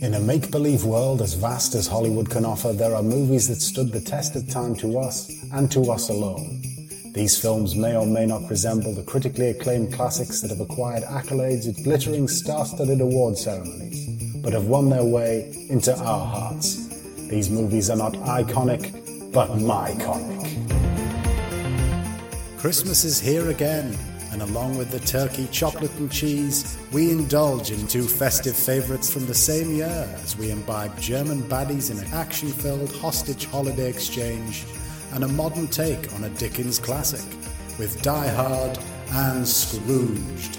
In a make believe world as vast as Hollywood can offer, there are movies that stood the test of time to us and to us alone. These films may or may not resemble the critically acclaimed classics that have acquired accolades at glittering star studded award ceremonies, but have won their way into our hearts. These movies are not iconic, but myconic. Christmas is here again, and along with the turkey, chocolate, and cheese, we indulge in two festive favourites from the same year as we imbibe German baddies in an action filled hostage holiday exchange and a modern take on a Dickens classic with Die Hard and Scrooged.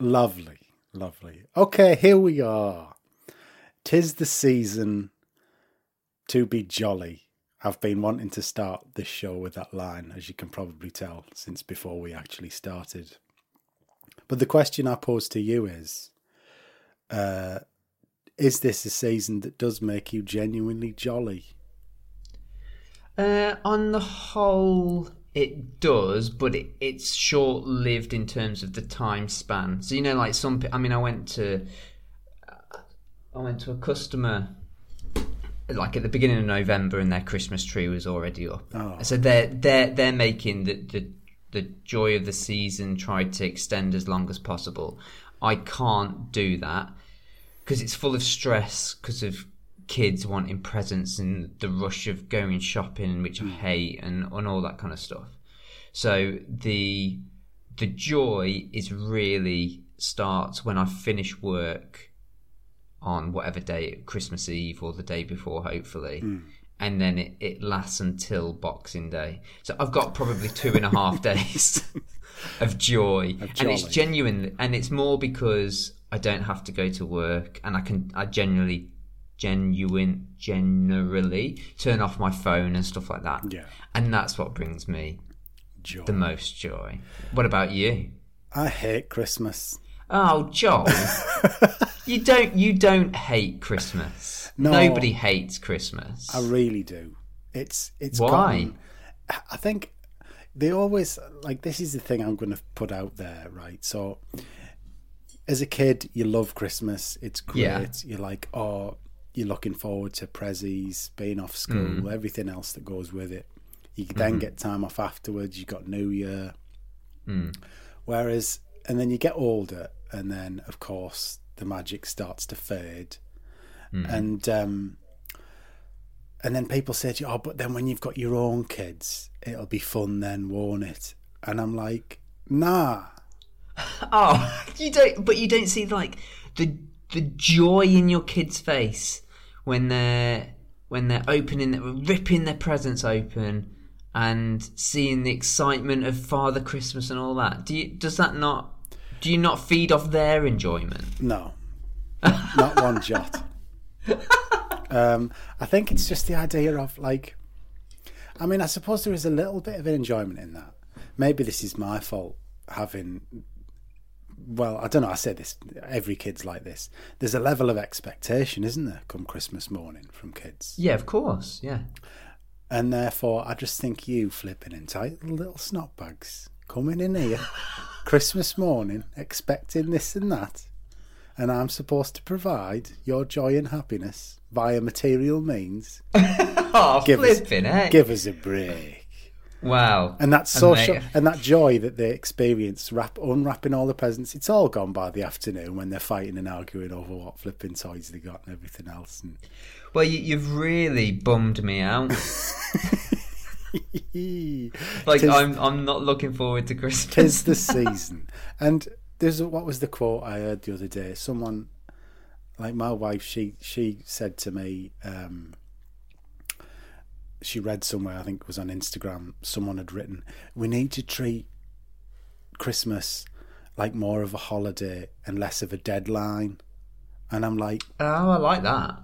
Lovely, lovely. Okay, here we are. Tis the season to be jolly. I've been wanting to start this show with that line, as you can probably tell, since before we actually started. But the question I pose to you is uh, Is this a season that does make you genuinely jolly? Uh, on the whole, it does, but it, it's short lived in terms of the time span. So you know, like some, I mean, I went to. I went to a customer like at the beginning of November, and their Christmas tree was already up. Oh. So they're they're they're making the, the the joy of the season tried to extend as long as possible. I can't do that because it's full of stress because of kids wanting presents and the rush of going shopping, which I hmm. hate, and, and all that kind of stuff. So the the joy is really starts when I finish work on whatever day, Christmas Eve or the day before, hopefully. Hmm. And then it, it lasts until Boxing Day. So I've got probably two and a half days of joy. and it's genuine. And it's more because I don't have to go to work and I can, I genuinely, genuine, generally turn off my phone and stuff like that. Yeah. And that's what brings me Joy. the most joy. What about you? I hate Christmas. Oh, Joel, you don't you don't hate Christmas. No. Nobody hates Christmas. I really do. It's it's Why? gotten- I think they always like this is the thing I'm going to put out there, right? So as a kid, you love Christmas. It's great. Yeah. You're like, oh, you're looking forward to prezzies, being off school, Mm. everything else that goes with it. You Mm-hmm. then get time off afterwards. You got New Year. Mm. Whereas, and then you get older, and then of course the magic starts to fade, Mm-hmm. and um, and then people say to you, "Oh, but then when you've got your own kids, it'll be fun then, won't it?" And I'm like, "Nah, oh, you don't. But you don't see like the the joy in your kid's face when they're when they're opening, ripping their presents open, and seeing the excitement of Father Christmas and all that. Do you? Does that not? Do you not feed off their enjoyment? no, not one jot." Um, I think it's just the idea of like, I mean, I suppose there is a little bit of enjoyment in that. Maybe this is my fault having. Well, I don't know. I say this. Every kid's like this. There's a level of expectation, isn't there, come Christmas morning from kids, Yeah, of course. Yeah. and therefore, I just think you flipping entitled little snot bags coming in here Christmas morning, expecting this and that, and I'm supposed to provide your joy and happiness via material means. Oh, Give us- flipping heck. Give us a break. Wow. And that social Amazing. and that joy that they experience wrap, unwrapping all the presents, it's all gone by the afternoon when they're fighting and arguing over what flipping toys they got and everything else. And Well, you, you've really bummed me out. Like Tis- I'm, I'm not looking forward to Christmas. tis the season. And there's a, what was the quote I heard the other day? Someone like my wife, she she said to me, um, she read somewhere, I think it was on Instagram, someone had written, "We need to treat Christmas like more of a holiday and less of a deadline." And I'm like, Oh, I like that.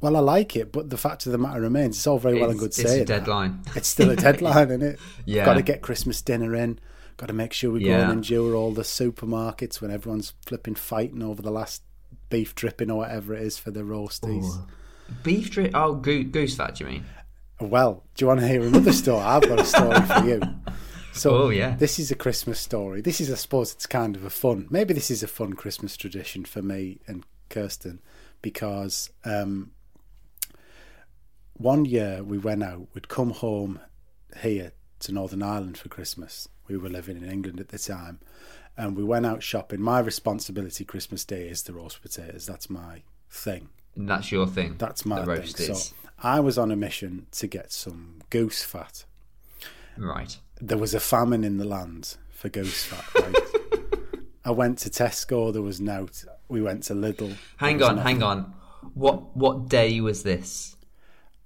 Well, I like it, but the fact of the matter remains, it's all very well and It's- good it's a saying that. deadline. It's still a deadline, isn't it? Yeah. Got to get Christmas dinner in. Got to make sure we go Yeah. and endure all the supermarkets when everyone's flipping fighting over the last beef dripping or whatever it is for the roasties. Beef drip. Oh, goose, goose fat. Do you mean? Well, do you want to hear another story? I've got a story for you. So Oh, yeah. this is a Christmas story. This is, I suppose, it's kind of a fun. Maybe this is a fun Christmas tradition for me and Kirsten because um, one year we went out. We'd come home here to Northern Ireland for Christmas. We were living in England at the time, and we went out shopping. My responsibility Christmas Day is the roast potatoes. That's my thing. That's your thing. That's my the thing. roast So. I was on a mission to get some goose fat. Right. There was a famine in the land for goose fat. Right? I went to Tesco. There was no. We went to Lidl. Hang on, hang on. What what day was this?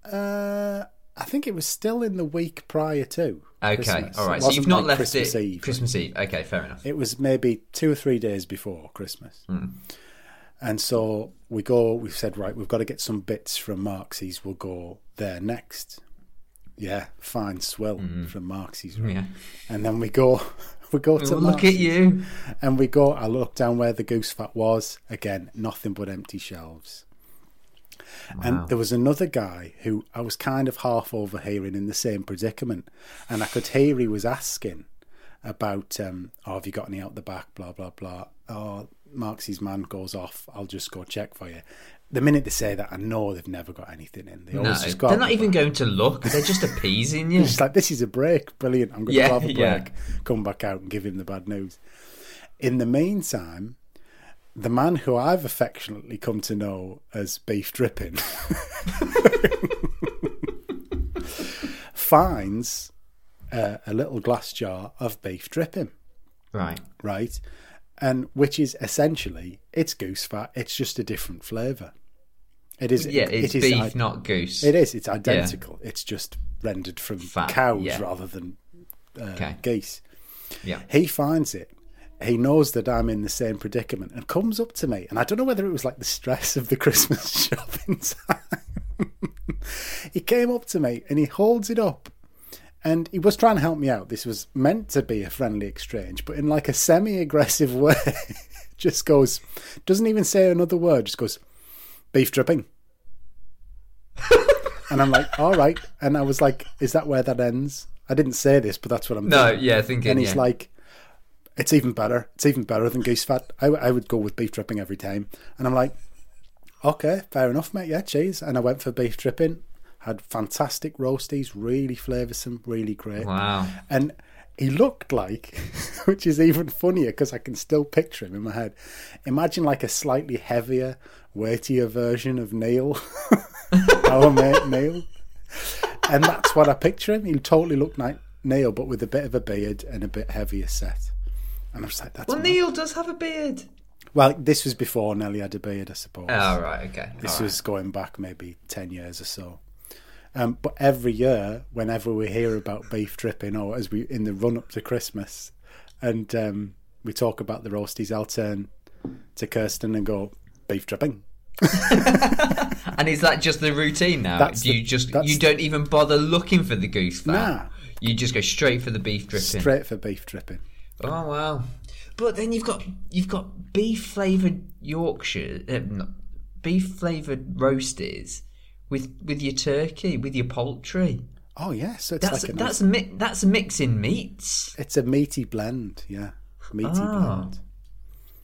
Uh, I think it was still in the week prior to. Okay, Christmas. all right. So you've wasn't like left Christmas it Eve. Christmas Eve. Okay, fair enough. It was maybe two or three days before Christmas. Hmm. And so we go, we've said, right, we've got to get some bits from Marxie's. We'll go there next. Yeah, fine, swill from Marxie's. Hmm. Yeah. And then we go, we go to Well, look at you. And we go, I look down where the goose fat was. Again, nothing but empty shelves. And there was another guy who I was kind of half overhearing in the same predicament. And I could hear he was asking about, um, oh, have you got any out the back? Blah, blah, blah. Oh, Marx's man goes off. I'll just go check for you. The minute they say that, I know they've never got anything in. They No, always just go they're not the even back. going to look. They're just appeasing you. It's like, this is a break. Brilliant. I'm going Yeah, to have a break. yeah. Come back out and give him the bad news. In the meantime, the man who I've affectionately come to know as Beef Dripping finds uh, a little glass jar of beef dripping, Right. right? And which is essentially it's goose fat. It's just a different flavour. It is. Yeah, it's it is beef, i- not goose. It is. It's identical. It's just rendered from Fat, cows yeah. rather than uh, Okay. geese. Yeah. He finds it. He knows that I'm in the same predicament and comes up to me. And I don't know whether it was like the stress of the Christmas shopping time. he came up to me and he holds it up. And he was trying to help me out. This was meant to be a friendly exchange, but in like a semi aggressive way. just goes, doesn't even say another word, just goes, beef dripping. and I'm like, all right. And I was like, is that where that ends? I didn't say this, but that's what I'm No, thinking. yeah, thinking. And he's yeah. like, it's even better. It's even better than goose fat. I, I would go with beef dripping every time. And I'm like, okay, fair enough, mate. Yeah, cheese. And I went for beef dripping. Had fantastic roasties, really flavoursome, really great. wow. And he looked like, which is even funnier because I can still picture him in my head. Imagine like a slightly heavier, weightier version of Neil, our mate Neil. And that's what I picture him. He totally looked like Neil, but with a bit of a beard and a bit heavier set. And I was like, that's Well, mad. Neil does have a beard. Well, this was before Nelly had a beard, I suppose. Oh, right, okay. This all right. was going back maybe 10 years or so. Um, but every year, whenever we hear about beef dripping, or as we in the run up to Christmas, and um, we talk about the roasties, I'll turn to Kirsten and go, beef dripping. And is that just the routine now? That's Do the- you just that's you don't even bother looking for the goose fat? Nah. You just go straight for the beef dripping. Straight for beef dripping. Oh um, wow! But then you've got you've got beef flavored Yorkshire, um, not, beef flavored roasties with with your turkey, with your poultry. Oh, yeah. So it's That's like a that's nice, mi- that's mixing meats. it's a meaty blend. Yeah. Meaty Oh. blend.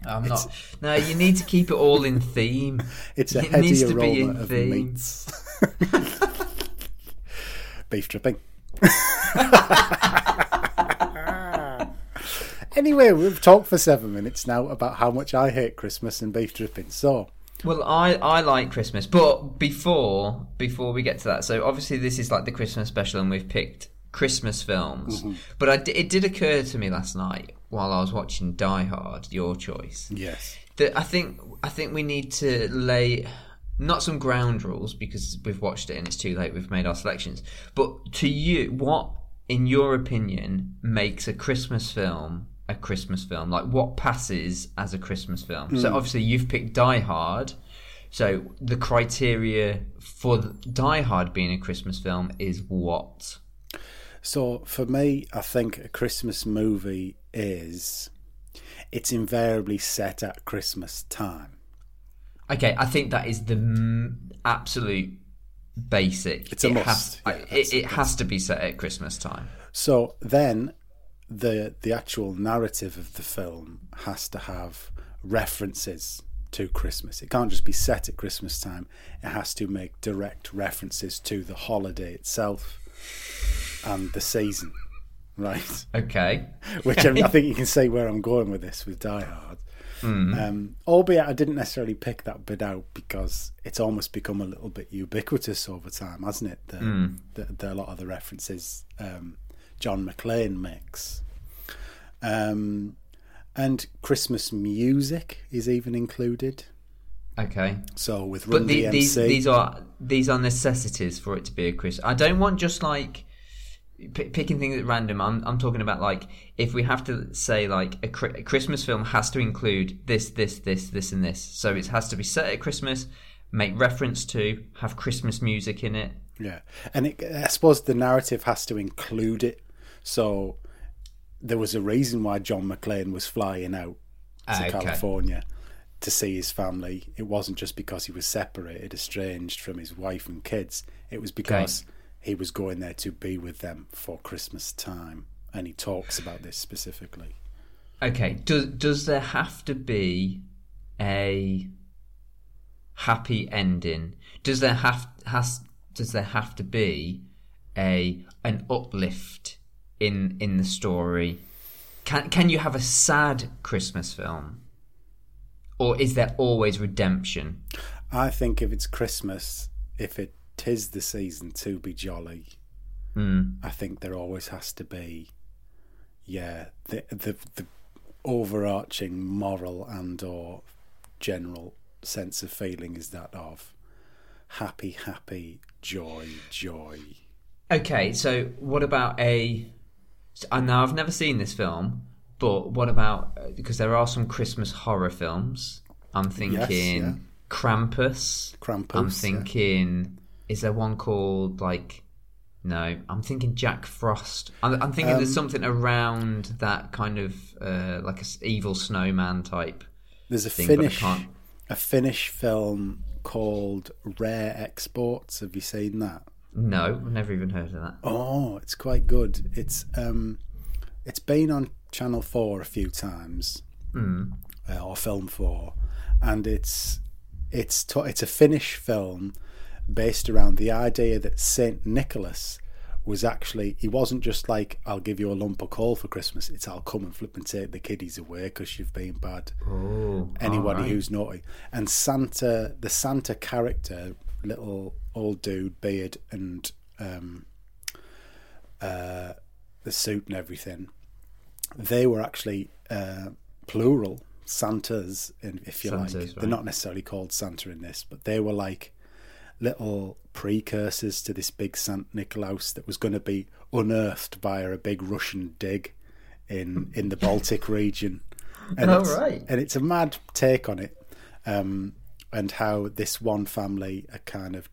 I'm not. No, you need to keep it all in theme. It's a It heady needs to be aroma in of theme. meats. beef dripping. anyway, we've talked for seven minutes now about how much I hate Christmas and beef dripping. So, Well, I, I like Christmas, but before before we get to that, so obviously this is like the Christmas special, and we've picked Christmas films. Mm-hmm. But I d it did occur to me last night while I was watching Die Hard, your choice, yes. that I think I think we need to lay not some ground rules because we've watched it and it's too late. We've made our selections, but to you, what in your opinion makes a Christmas film a Christmas film? Like what passes as a Christmas film? So hmm. obviously you've picked Die Hard. So the criteria for Die Hard being a Christmas film is what? So, for me, I think a Christmas movie is. It's invariably set at Christmas time. Okay, I think that is the m- absolute basic. It's a it must. Has, Yeah, it, it has to be set at Christmas time. So then the the actual narrative of the film has to have references to Christmas. It can't just be set at Christmas time. It has to make direct references to the holiday itself and the season, right? Okay. Which I, I think you can see where I'm going with this with Die Hard. Um, albeit I didn't necessarily pick that bit out because it's almost become a little bit ubiquitous over time, hasn't it? The, the, the, a lot of the references um, John McClane mix. Um, and Christmas music is even included. Okay. So with Run But the, DMC, these these are these are necessities for it to be a Christmas. I don't want just like p- picking things at random. I'm I'm talking about like if we have to say like a, a Christmas film has to include this this this this and this. So it has to be set at Christmas, make reference to, have Christmas music in it. Yeah, and it, I suppose the narrative has to include it. So there was a reason why John McClane was flying out to Ah, okay. California to see his family. It wasn't just because he was separated, estranged from his wife and kids. It was because he was going there to be with them for Christmas time, and he talks about this specifically. Okay. Does does there have to be a happy ending? Does there have has does there have to be a an uplift in in the story? Can can you have a sad Christmas film? Or is there always redemption? I think if it's Christmas, if it tis the season to be jolly, hmm. I think there always has to be, yeah, the the, the overarching moral and or general sense of feeling is that of happy, happy, joy, joy. Okay, so what about a? I know I've never seen this film, but what about because there are some Christmas horror films? I'm thinking yeah. Krampus. Krampus, I'm yeah. thinking, is there one called like? No, I'm thinking Jack Frost. I'm, I'm thinking Um, there's something around that kind of uh, like a evil snowman type. There's a thing, Finnish a Finnish film called Rare Exports. Have you seen that? No, I've never even heard of that. Oh, it's quite good. It's um, it's been on Channel Four a few times, uh, or Film Four, and it's it's to, it's a Finnish film based around the idea that Saint Nicholas was actually he wasn't just like I'll give you a lump of coal for Christmas. It's I'll come and flip and take the kiddies away because you've been bad. Oh, Anybody alright. who's naughty and Santa, the Santa character, little old dude, beard and um, uh, the suit and everything, they were actually uh, plural Santas, if you like. Santas, They're not necessarily called Santa in this, but they were like little precursors to this big Saint Nicolaus that was going to be unearthed via a big Russian dig in in the Baltic region. And Oh, it's, right. and it's a mad take on it, um, and how this one family are kind of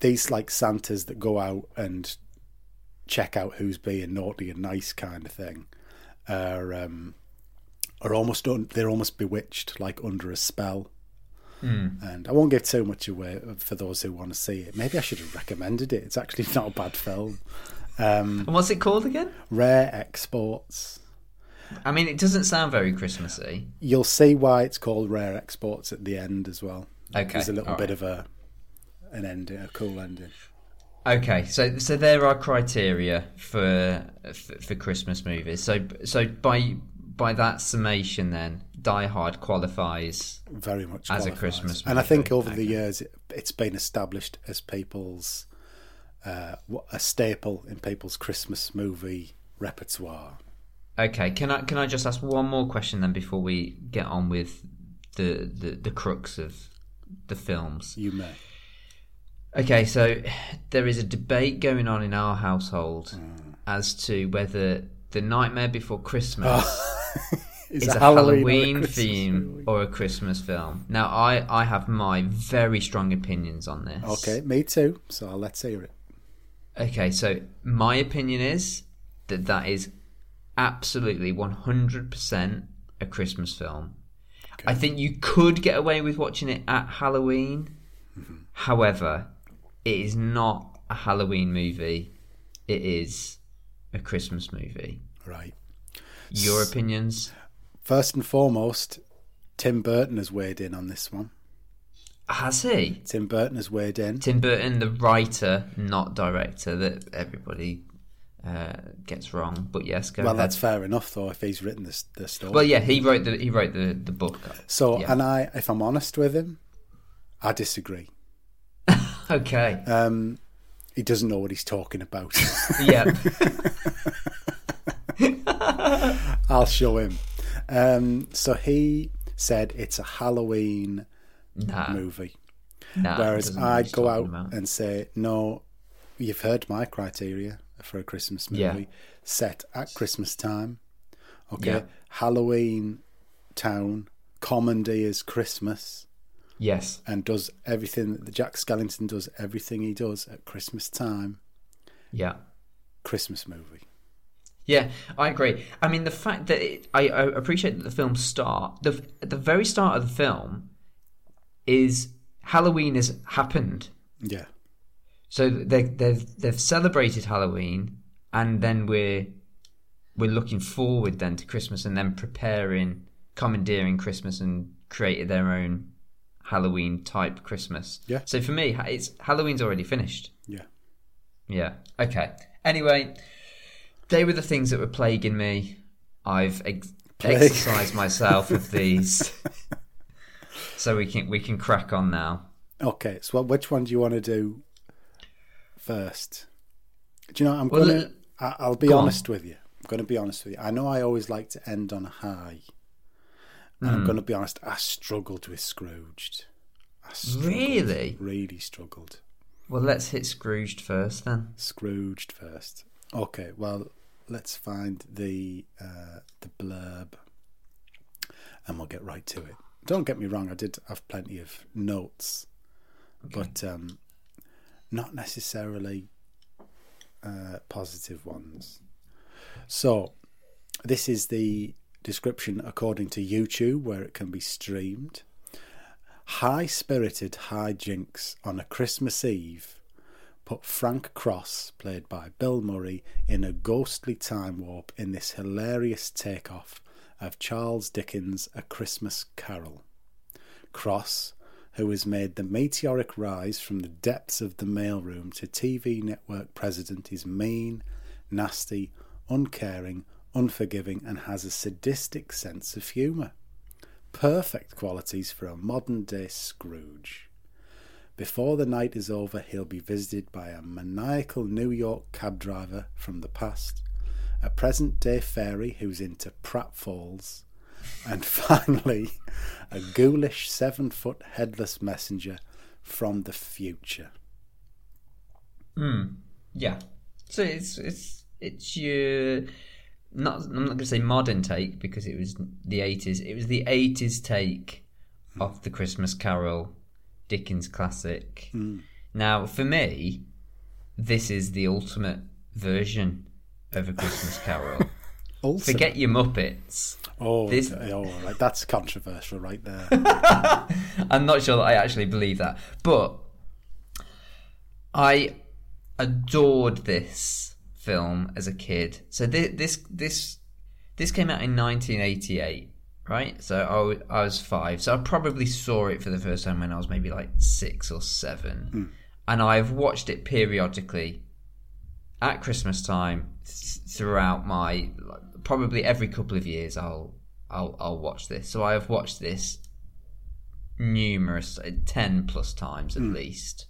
these like Santas that go out and check out who's being naughty and nice kind of thing are um, are almost un- they're almost bewitched like under a spell. And I won't give too much away for those who want to see it. Maybe I should have recommended it. It's actually not a bad film. And what's it called again? Rare exports. I mean, it doesn't sound very Christmassy. You'll see why it's called Rare Exports at the end as well. Okay, There's a little bit right. of a an ending, a cool ending. Okay, so so there are criteria for for, for Christmas movies. So so by by that summation, then Die Hard qualifies. Very much As a Christmas. Movie. And I think over the years it, it's been established as people's uh, a staple in people's Christmas movie repertoire. Okay, can I can I just ask one more question then before we get on with the the, the crux of the films? You may. Okay, so there is a debate going on in our household mm. as to whether the Nightmare Before Christmas ah. Is is a Halloween Halloween, or a theme movie? or a Christmas film. Now, I, I have my very strong opinions on this. Okay, me too. So let's hear it. Okay, so my opinion is that that is absolutely 100% a Christmas film. I think you could get away with watching it at Halloween. Mm-hmm. However, it is not a Halloween movie. It is a Christmas movie. Right. Your opinions? First and foremost, Tim Burton has weighed in on this one. Has he? Tim Burton has weighed in. Tim Burton, the writer, not director, that everybody uh, gets wrong. But yes, go well, ahead. that's fair enough, though, if he's written this the story. Well, yeah, he wrote the he wrote the the book. so, yeah. and I, if I'm honest with him, I disagree. Okay. Um, he doesn't know what he's talking about. yeah. I'll show him. Um, so he said it's a Halloween Nah. movie, nah whereas doesn't know what I'd go out about. and say, no, you've heard my criteria for a Christmas movie Yeah. set at Christmas time. Okay, Yeah. Halloween town commandeers Christmas Yes. and does everything that Jack Skellington does everything he does at Christmas time. Yeah. Christmas movie. Yeah, I agree. I mean, the fact that it, I, I appreciate that the film start the the very start of the film is Halloween has happened. Yeah, So they they've they've celebrated Halloween, and then we're we're looking forward then to Christmas, and then preparing, commandeering Christmas, and created their own Halloween type Christmas. Yeah. So for me, it's Halloween's already finished. yeah. Yeah. Okay. Anyway, they were the things that were plaguing me. I've ex- exercised myself of these, so we can we can crack on now. Okay, so which one do you want to do first? Do you know? I'm Well, gonna. let- I, I'll be go on. honest with you. I'm gonna be honest with you. I know I always like to end on a high, and Hmm. I'm gonna be honest. I struggled with Scrooged. I struggled, Really? really struggled. Well, let's hit Scrooged first then. Scrooged first. Okay, well, let's find the uh, the blurb, and we'll get right to it. Don't get me wrong; I did have plenty of notes, but um, not necessarily uh, positive ones. So, this is the description according to YouTube, where it can be streamed. High spirited hijinks on a Christmas Eve put Frank Cross, played by Bill Murray, in a ghostly time warp in this hilarious takeoff of Charles Dickens' A Christmas Carol. Cross, who has made the meteoric rise from the depths of the mailroom to TV network president, is mean, nasty, uncaring, unforgiving, and has a sadistic sense of humour. Perfect qualities for a modern day Scrooge. Before the night is over, he'll be visited by a maniacal New York cab driver from the past, a present day fairy who's into pratfalls, and finally, a ghoulish seven foot headless messenger from the future. Hmm. Yeah. So it's it's it's your not I'm not going to say modern take because it was the 80s. It was the 80s take of the Christmas Carol Dickens classic. Hmm. Now, for me, this is the ultimate version of a Christmas Carol. Also, Forget your Muppets. oh, this- oh, right, that's controversial right there. I'm not sure that I actually believe that, but I adored this film as a kid. So thi- this this this came out in 1988, right? So I I was five, so I probably saw it for the first time when I was maybe like six or seven, hmm. and I've watched it periodically at Christmas time th- throughout my probably every couple of years. I'll I'll I'll watch this. So I have watched this numerous, 10 plus times at least.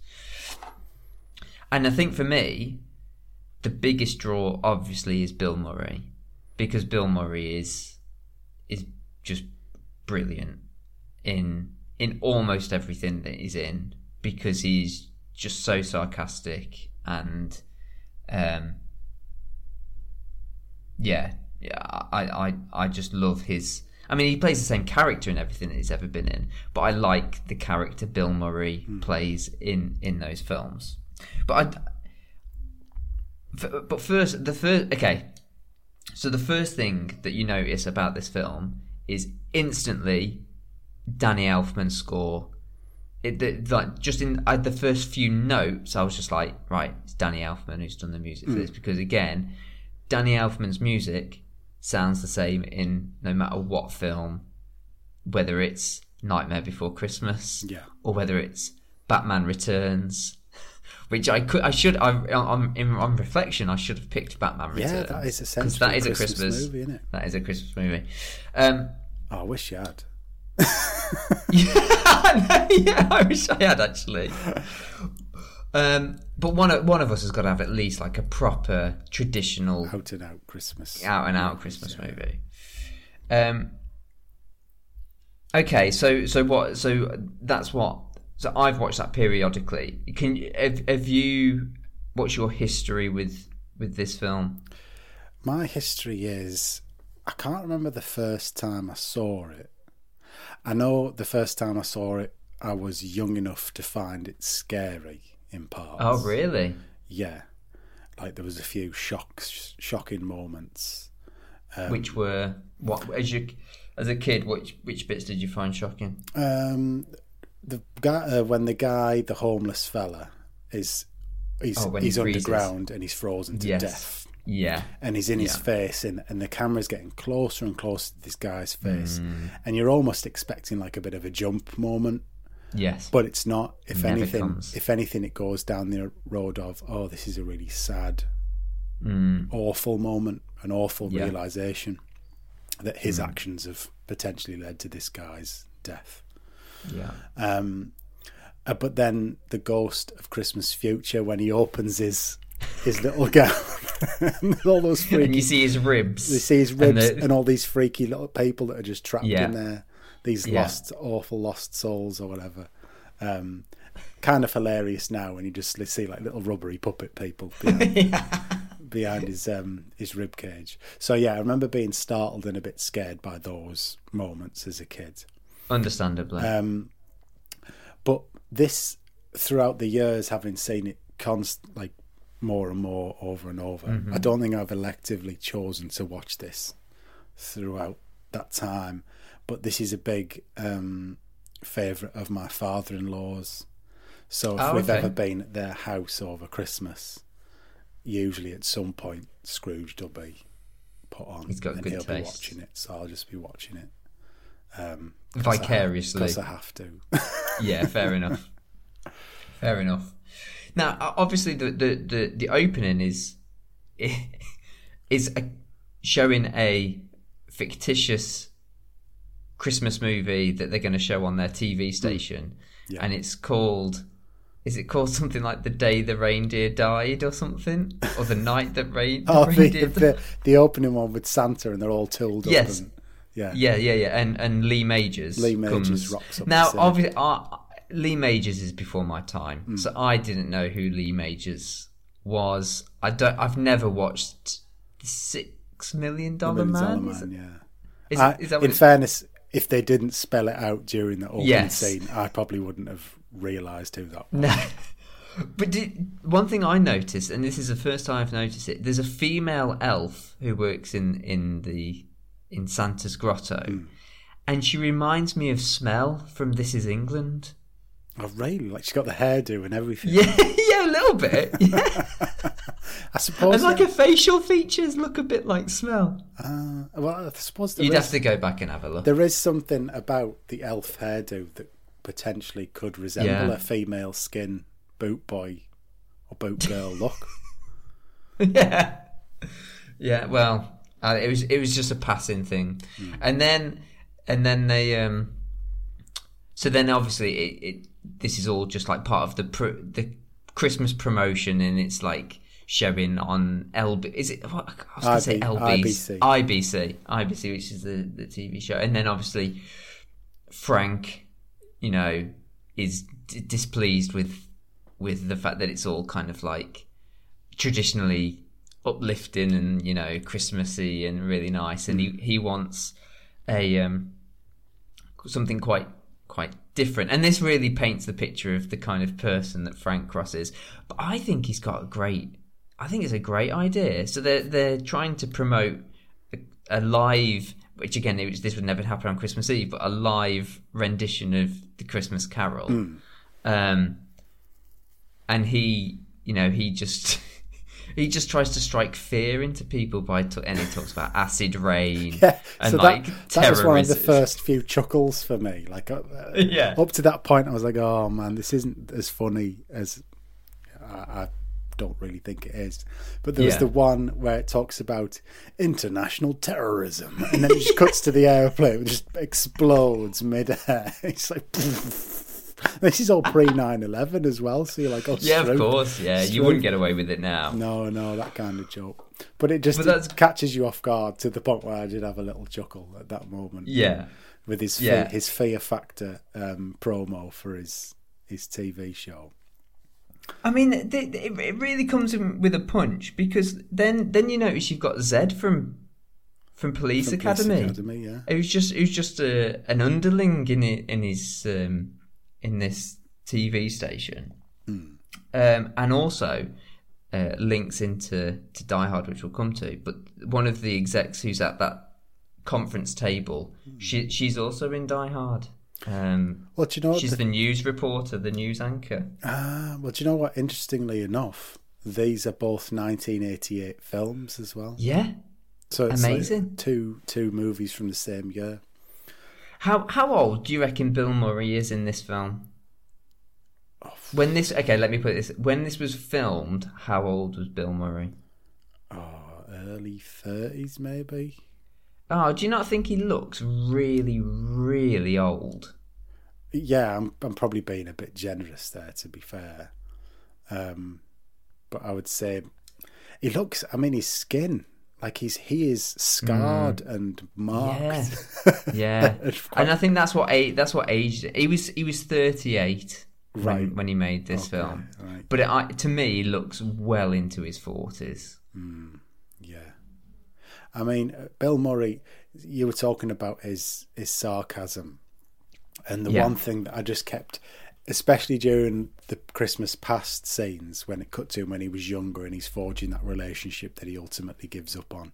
And I think for me, the biggest draw obviously is Bill Murray because Bill Murray is is just brilliant in in almost everything that he's in because he's just so sarcastic and um yeah yeah I, I I just love his I mean he plays the same character in everything that he's ever been in but I like the character Bill Murray plays in in those films. But I but first the first okay. So the first thing that you notice about this film is instantly Danny Elfman's score. It the, like just in uh, the first few notes I was just like right it's Danny Elfman who's done the music for this because again Danny Elfman's music sounds the same in no matter what film, whether it's Nightmare Before Christmas, Yeah. or whether it's Batman Returns. Which I could, I should, I, on, in, on reflection, I should have picked Batman Yeah, Returns. that is essentially that is a Christmas Christmas movie, isn't it? That is a Christmas movie. Um, Oh, I wish you had. yeah, yeah, I wish I had actually. Um, but one of one of us has got to have at least like a proper traditional Out and out Christmas. out and out Christmas movie. Um. Okay, so so what? So that's what. So I've watched that periodically. Can have, have you? What's your history with with this film? My history is I can't remember the first time I saw it. I know the first time I saw it, I was young enough to find it scary in parts. Oh, really? Yeah, like there was a few shocks, shocking moments. Um, Which were what as you as a kid? Which which bits did you find shocking? Um, the guy uh, when the guy, the homeless fella, is he's Oh, he he's underground and he's frozen to Yes. death. Yeah. and he's in his face and, and the camera's getting closer and closer to this guy's face Mm. and you're almost expecting like a bit of a jump moment Yes. but it's not if anything comes. if anything it goes down the road of oh this is a really sad Mm. awful moment an awful Yeah. realization that his Mm. actions have potentially led to this guy's death Yeah. um, uh, but then the ghost of Christmas future when he opens his his little gown and all those freaky And you see his ribs. You see his and ribs the- and, all these freaky little people that are just trapped Yeah. in there. These Yeah. lost, awful lost souls or whatever. Um, kind of hilarious now when you just see like little rubbery puppet people behind, behind his um, his rib cage. So yeah, I remember being startled and a bit scared by those moments as a kid. Understandably. Um, but this, throughout the years, having seen it const like more and more over and over, Mm-hmm. I don't think I've electively chosen to watch this throughout that time. But this is a big um, favourite of my father-in-law's. So if Oh, we've okay. ever been at their house over Christmas, usually at some point Scrooge will be put on, He's got and good he'll be watching it. So I'll just be watching it. Um, Vicariously. because I have to. yeah, fair enough. Fair enough. Now, obviously, the the the, the opening is is a, showing a fictitious Christmas movie that they're going to show on their TV station, Yeah. and it's called. Is it called something like the day the reindeer died, or something, or the night that rain, the Oh, the, reindeer the the opening one with Santa and they're all tooled Yes. up. And, yeah. Yeah, yeah, yeah, and and Lee Majors. Lee Majors comes. rocks up Now, obviously, Lee Majors is before my time, Hmm. so I didn't know who Lee Majors was. I don't. I've never watched the Six Million Dollar Million Dollar Man. Is, Man, yeah. is, I- is in fairness, if they didn't spell it out during the opening Yes. scene, I probably wouldn't have realised who that was. No. But did, one thing I noticed, and this is the first time I've noticed it, there's a female elf who works in in the in Santa's grotto, Hmm. and she reminds me of Smell from This Is England. Oh, really? Like she's got the hairdo and everything. Yeah, yeah, a little bit. Yeah. I suppose. And like her facial features look a bit like smell. uh, well, I suppose there You'd is, have to go back and have a look. there is something about the elf hairdo that potentially could resemble Yeah. a female skin boot boy or boot girl look. yeah, yeah. Well, uh, it was it was just a passing thing, and then and then they um. So then, obviously, it, it this is all just like part of the pro, the Christmas promotion, and it's like showing on LB. Is it? What, I was going to say LBC, IBC. IBC, IBC, which is the the TV show, and then obviously Frank, you know, is d- displeased with with the fact that it's all kind of like traditionally uplifting and you know Christmassy and really nice, and he he wants a um something quite quite different, and this really paints the picture of the kind of person that Frank Cross is. But I think he's got a great. I think it's a great idea. So they're they're trying to promote a, a live, which again was, this would never happen on Christmas Eve, but a live rendition of the Christmas Carol. Um, and he, you know, he just he just tries to strike fear into people by t- and he talks about acid rain Yeah, and so like that, that was one of the first few chuckles for me. Like, uh, Yeah. up to that point, I was like, "Oh man, this isn't as funny as I, I don't really think it is." But there was Yeah. the one where it talks about international terrorism, and then it just cuts to the airplane, it just explodes midair. It's like. This is all pre 9-11 as well, so you're like, oh, Yeah, of course. Yeah, you wouldn't get away with it now. No, no, that kind of joke. But it just But it catches you off guard to the point where I did have a little chuckle at that moment. Yeah. with his Yeah. his Fear Factor um, promo for his his TV show. I mean, it it really comes in with a punch because then then you notice you've got Zed from from Police From Police Academy. Academy, yeah. It was just it was just a, an underling in it, in his um, in this TV station, Hmm. um, and also uh, links into to Die Hard, which we'll come to. But one of the execs who's at that conference table, Hmm. she she's also in Die Hard. Um, Well, do you know what? she's the- the news reporter, the news anchor. ah, well, do you know what? Interestingly enough, these are both 1988 films as well. Yeah. So it's like Amazing. two two movies from the same year. How how old do you reckon Bill Murray is in this film? When this okay, let me put this. When this was filmed, how old was Bill Murray? Oh, early 30s maybe. Oh, do you not think he looks really, really old? Yeah, I'm I'm probably being a bit generous there to be fair. Um, but I would say he looks. I mean, his skin, like he's he is scarred and marked. Yeah, It's quite- and I think that's what age. That's what age. He was he was thirty eight Right. when he made this Okay, film. right. But it, I, to me, he looks well into his forties. Yeah. I mean, uh, Bill Murray, you were talking about his his sarcasm. And the Yeah. one thing that I just kept especially during the Christmas past scenes when it cut to him when he was younger and he's forging that relationship that he ultimately gives up on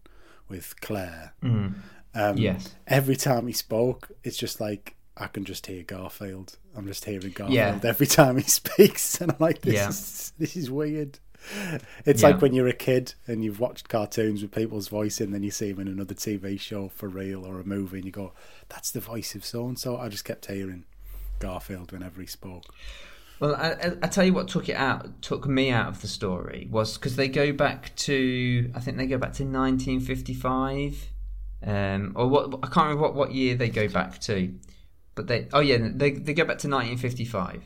with Claire. Um, Yes. Every time he spoke, it's just like I can just hear Garfield. I'm just hearing Garfield Yeah. every time he speaks, and I'm like, this Yeah. is this is weird. It's Yeah. like when you're a kid and you've watched cartoons with people's voice, and then you see them in another TV show for real or a movie, and you go, "That's the voice of so and so." I just kept hearing Garfield whenever he spoke. Well, I, I, tell you what took it out, took me out of the story was because they go back to, I think they go back to 1955, um, or what I can't remember what, what year they go back to, but they, oh yeah, they they go back to 1955,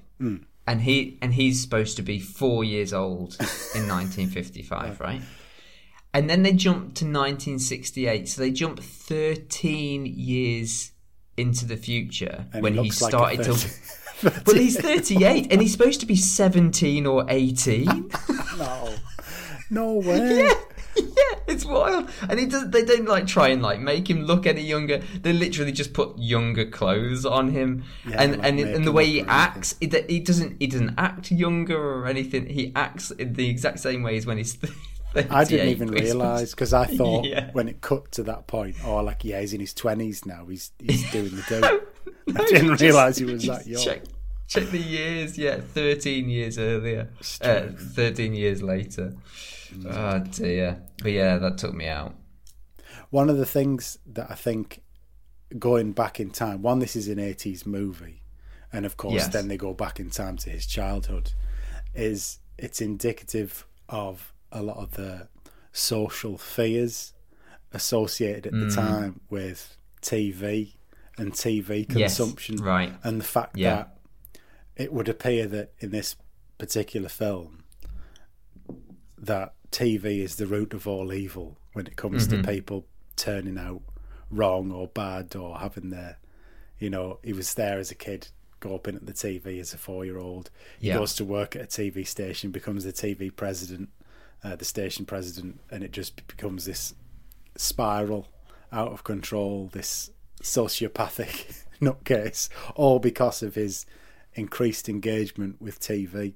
and he and he's supposed to be four years old in 1955, right? And then they jump to 1968, so they jump 13 years into the future And when he looks like started to. 30 Well, he's 38 and he's supposed to be 17 or 18. No, no way. yeah, Yeah, it's wild. And he does, they don't like try and like make him look any younger. They literally just put younger clothes on him. Yeah, and like and and the way he acts, he, he doesn't he doesn't act younger or anything. He acts in the exact same way as when he's 38. I didn't even but realise because I thought Yeah. when it cut to that point, oh, like yeah, he's in his twenties now. He's he's doing the do. I didn't realise he was that young. Check, check the years. Yeah, thirteen years earlier. Uh, Thirteen years later. Oh dear. But yeah, that took me out. One of the things that I think going back in time, one, this is an eighties movie, and of course, Yes. then they go back in time to his childhood. Is it's indicative of a lot of the social fears associated at Mm. the time with TV and TV Yes, consumption, right. and the fact Yeah. that it would appear that in this particular film that TV is the root of all evil when it comes Mm-hmm. to people turning out wrong or bad or having their, you know, he was there as a kid, go up in at the TV as a four year old. He Yeah. goes to work at a TV station, becomes the TV president, uh, the station president, and it just becomes this spiral out of control, this sociopathic nutcase, all because of his increased engagement with TV.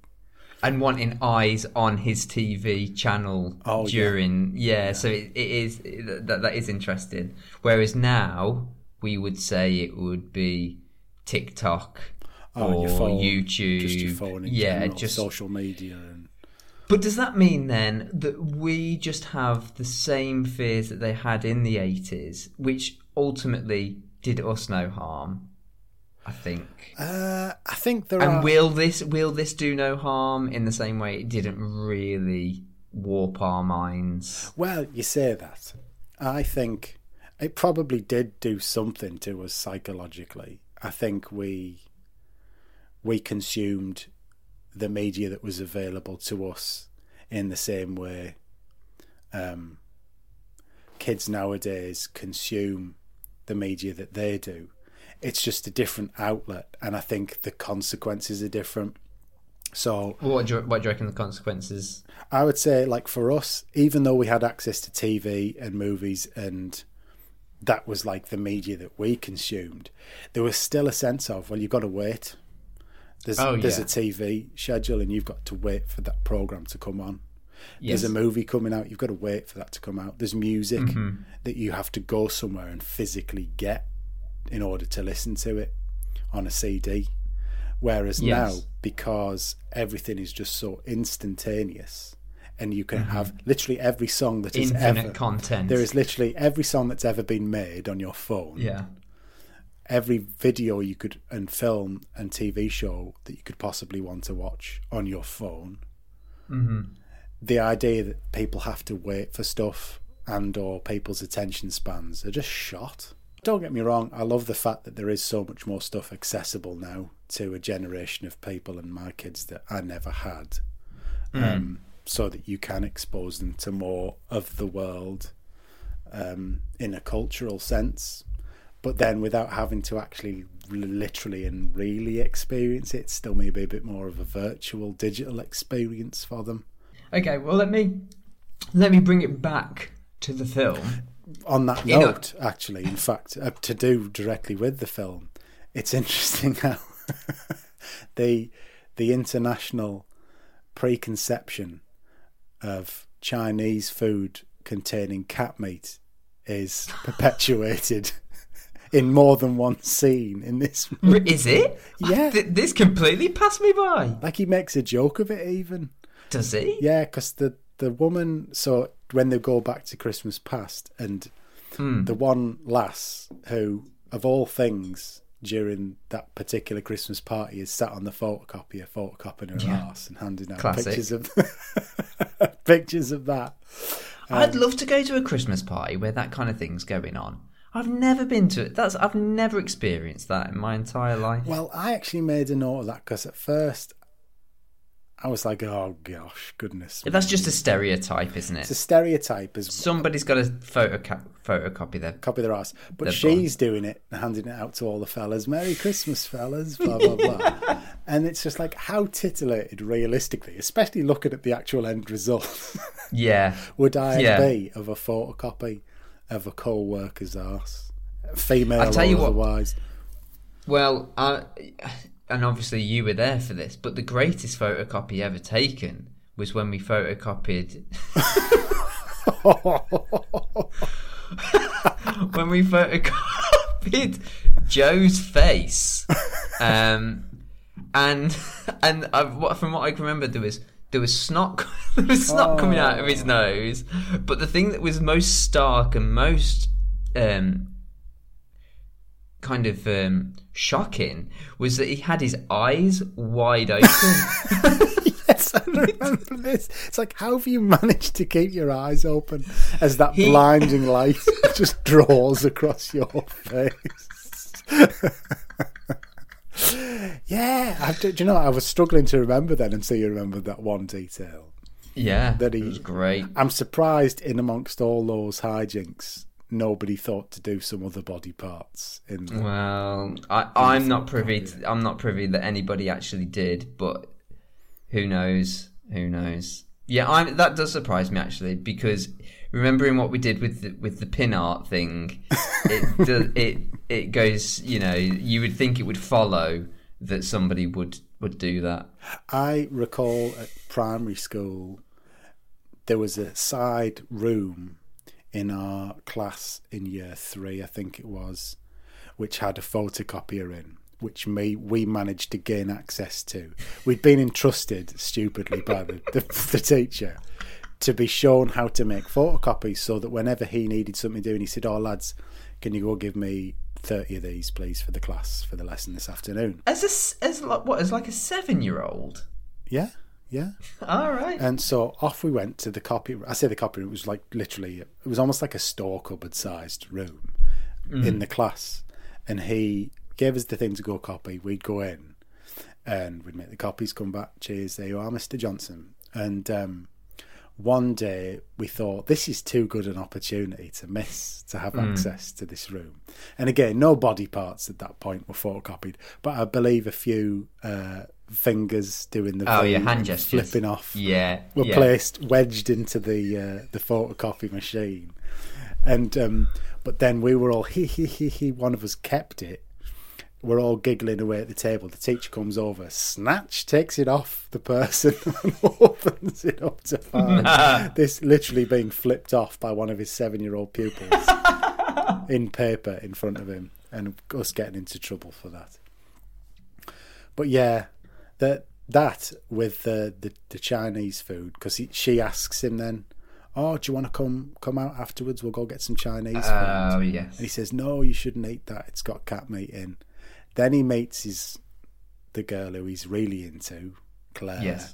and wanting eyes on his TV channel Oh, yeah. during yeah, so it, it is that that is interesting. Whereas now we would say it would be TikTok Oh, or your phone, YouTube, just your phone in yeah, general, just social media But does that mean then that we just have the same fears that they had in the 80s, which ultimately did us no harm? I think. Uh, I think there And are. will this will this do no harm in the same way it didn't really warp our minds? Well, you say that. I think it probably did do something to us psychologically. I think we we consumed the media that was available to us in the same way um, kids nowadays consume the media that they do. It's just a different outlet, and I think the consequences are different. So What do you, what do you reckon the consequences? I would say, like for us, even though we had access to TV and movies, and that was like the media that we consumed, there was still a sense of, well, you've got to wait. There's Oh, there's yeah. a TV schedule, and you've got to wait for that program to come on. Yes. There's a movie coming out, you've got to wait for that to come out. There's music Mm-hmm. that you have to go somewhere and physically get in order to listen to it on a CD. Whereas Yes. now, because everything is just so instantaneous, and you can Mm-hmm. have literally every song that is Infinite ever content. there is literally every song that's ever been made on your phone. yeah. Every video you could and film and TV show that you could possibly want to watch on your phone. Mm-hmm. The idea that people have to wait for stuff and or people's attention spans are just shot. Don't get me wrong, I love the fact that there is so much more stuff accessible now to a generation of people and my kids that I never had. Um, so that you can expose them to more of the world um, in a cultural sense, but then without having to actually literally and really experience it, still maybe a bit more of a virtual digital experience for them. Okay, well let me let me bring it back to the film. On that You know- note, actually, in fact, uh, to do directly with the film, it's interesting how the the international preconception of Chinese food containing cat meat is perpetuated in more than one scene in this. R- Is it? Yeah. Th- this completely passed me by. Like he makes a joke of it, even. Does he? Yeah, because the the woman. So when they go back to Christmas past, and Hmm. the one lass who, of all things, during that particular Christmas party, is sat on the photocopier, photocopying her Yeah. arse and handing out Classic. pictures of pictures of that. I'd love to go to a Christmas party where that kind of thing's going on. I've never been to it. That's I've never experienced that in my entire life. Well, I actually made a note of that because at first I was like, "Oh gosh, goodness." That's just a stereotype, isn't it? It's a stereotype as Somebody's got to photoca- photocopy their. copy their ass. But They're she's doing it handing it out to all the fellas. Merry Christmas, fellas, blah, blah, blah. and it's just like, how titillated realistically, especially looking at the actual end result, Yeah, would I Yeah. be of a photocopy of a co worker's ass? Female I'll tell or you what- otherwise. Well, uh, and obviously you were there for this, but the greatest photocopy ever taken was when we photocopied when we photocopied Joe's face, um, and and I, what, from what I can remember, there was there was snot there was snot coming out of his nose, but the thing that was most stark and most um, kind of um, shocking was that he had his eyes wide open. yes, I remember this. It's like, how have you managed to keep your eyes open as that He- blinding light just draws across your face? yeah, I, do you know, I was struggling to remember then until you remembered that one detail. yeah, That he- was great. I'm surprised in amongst all those hijinks, nobody thought to do some other body parts in the Well, I, I'm not privy. To, I'm not privy that anybody actually did, but who knows? Who knows? Yeah, I'm, that does surprise me actually because remembering what we did with the, with the pin art thing, it does, it it goes. You know, you would think it would follow that somebody would would do that. I recall at primary school there was a side room in our class in year three, I think it was, which had a photocopier in, which me we managed to gain access to. We'd been entrusted stupidly by the, the, the teacher to be shown how to make photocopies so that whenever he needed something doing, he said, "Oh lads, can you go give me thirty of these, please, for the class for the lesson this afternoon?" As a, as like what as like a seven year old. Yeah, yeah. All right. And so off we went to the copy. I say the copy room. It was like literally. It was almost like a store cupboard sized room in the class, and he gave us the thing to go copy. We'd go in, and we'd make the copies. Come back. Cheers. There you are, Mister Johnson. And um, one day we thought this is too good an opportunity to miss to have access to this room. And again, no body parts at that point were photocopied, but I believe a few uh, fingers doing the Oh, yeah, hand and gestures. flipping off Yeah. were yeah. placed wedged into the uh, the photocopy machine, and um, but then we were all he he he he. One of us kept it. We're all giggling away at the table. The teacher comes over, snatch, takes it off the person, and opens it up to find this literally being flipped off by one of his seven-year-old pupils in paper in front of him, and us getting into trouble for that. But yeah, that that with the the, the Chinese food because she asks him then, "Oh, do you want to come come out afterwards? We'll go get some Chinese food." Oh And yes. he says, "No, you shouldn't eat that. It's got cat meat in." Then he meets his the girl who he's really into, Claire. Yes.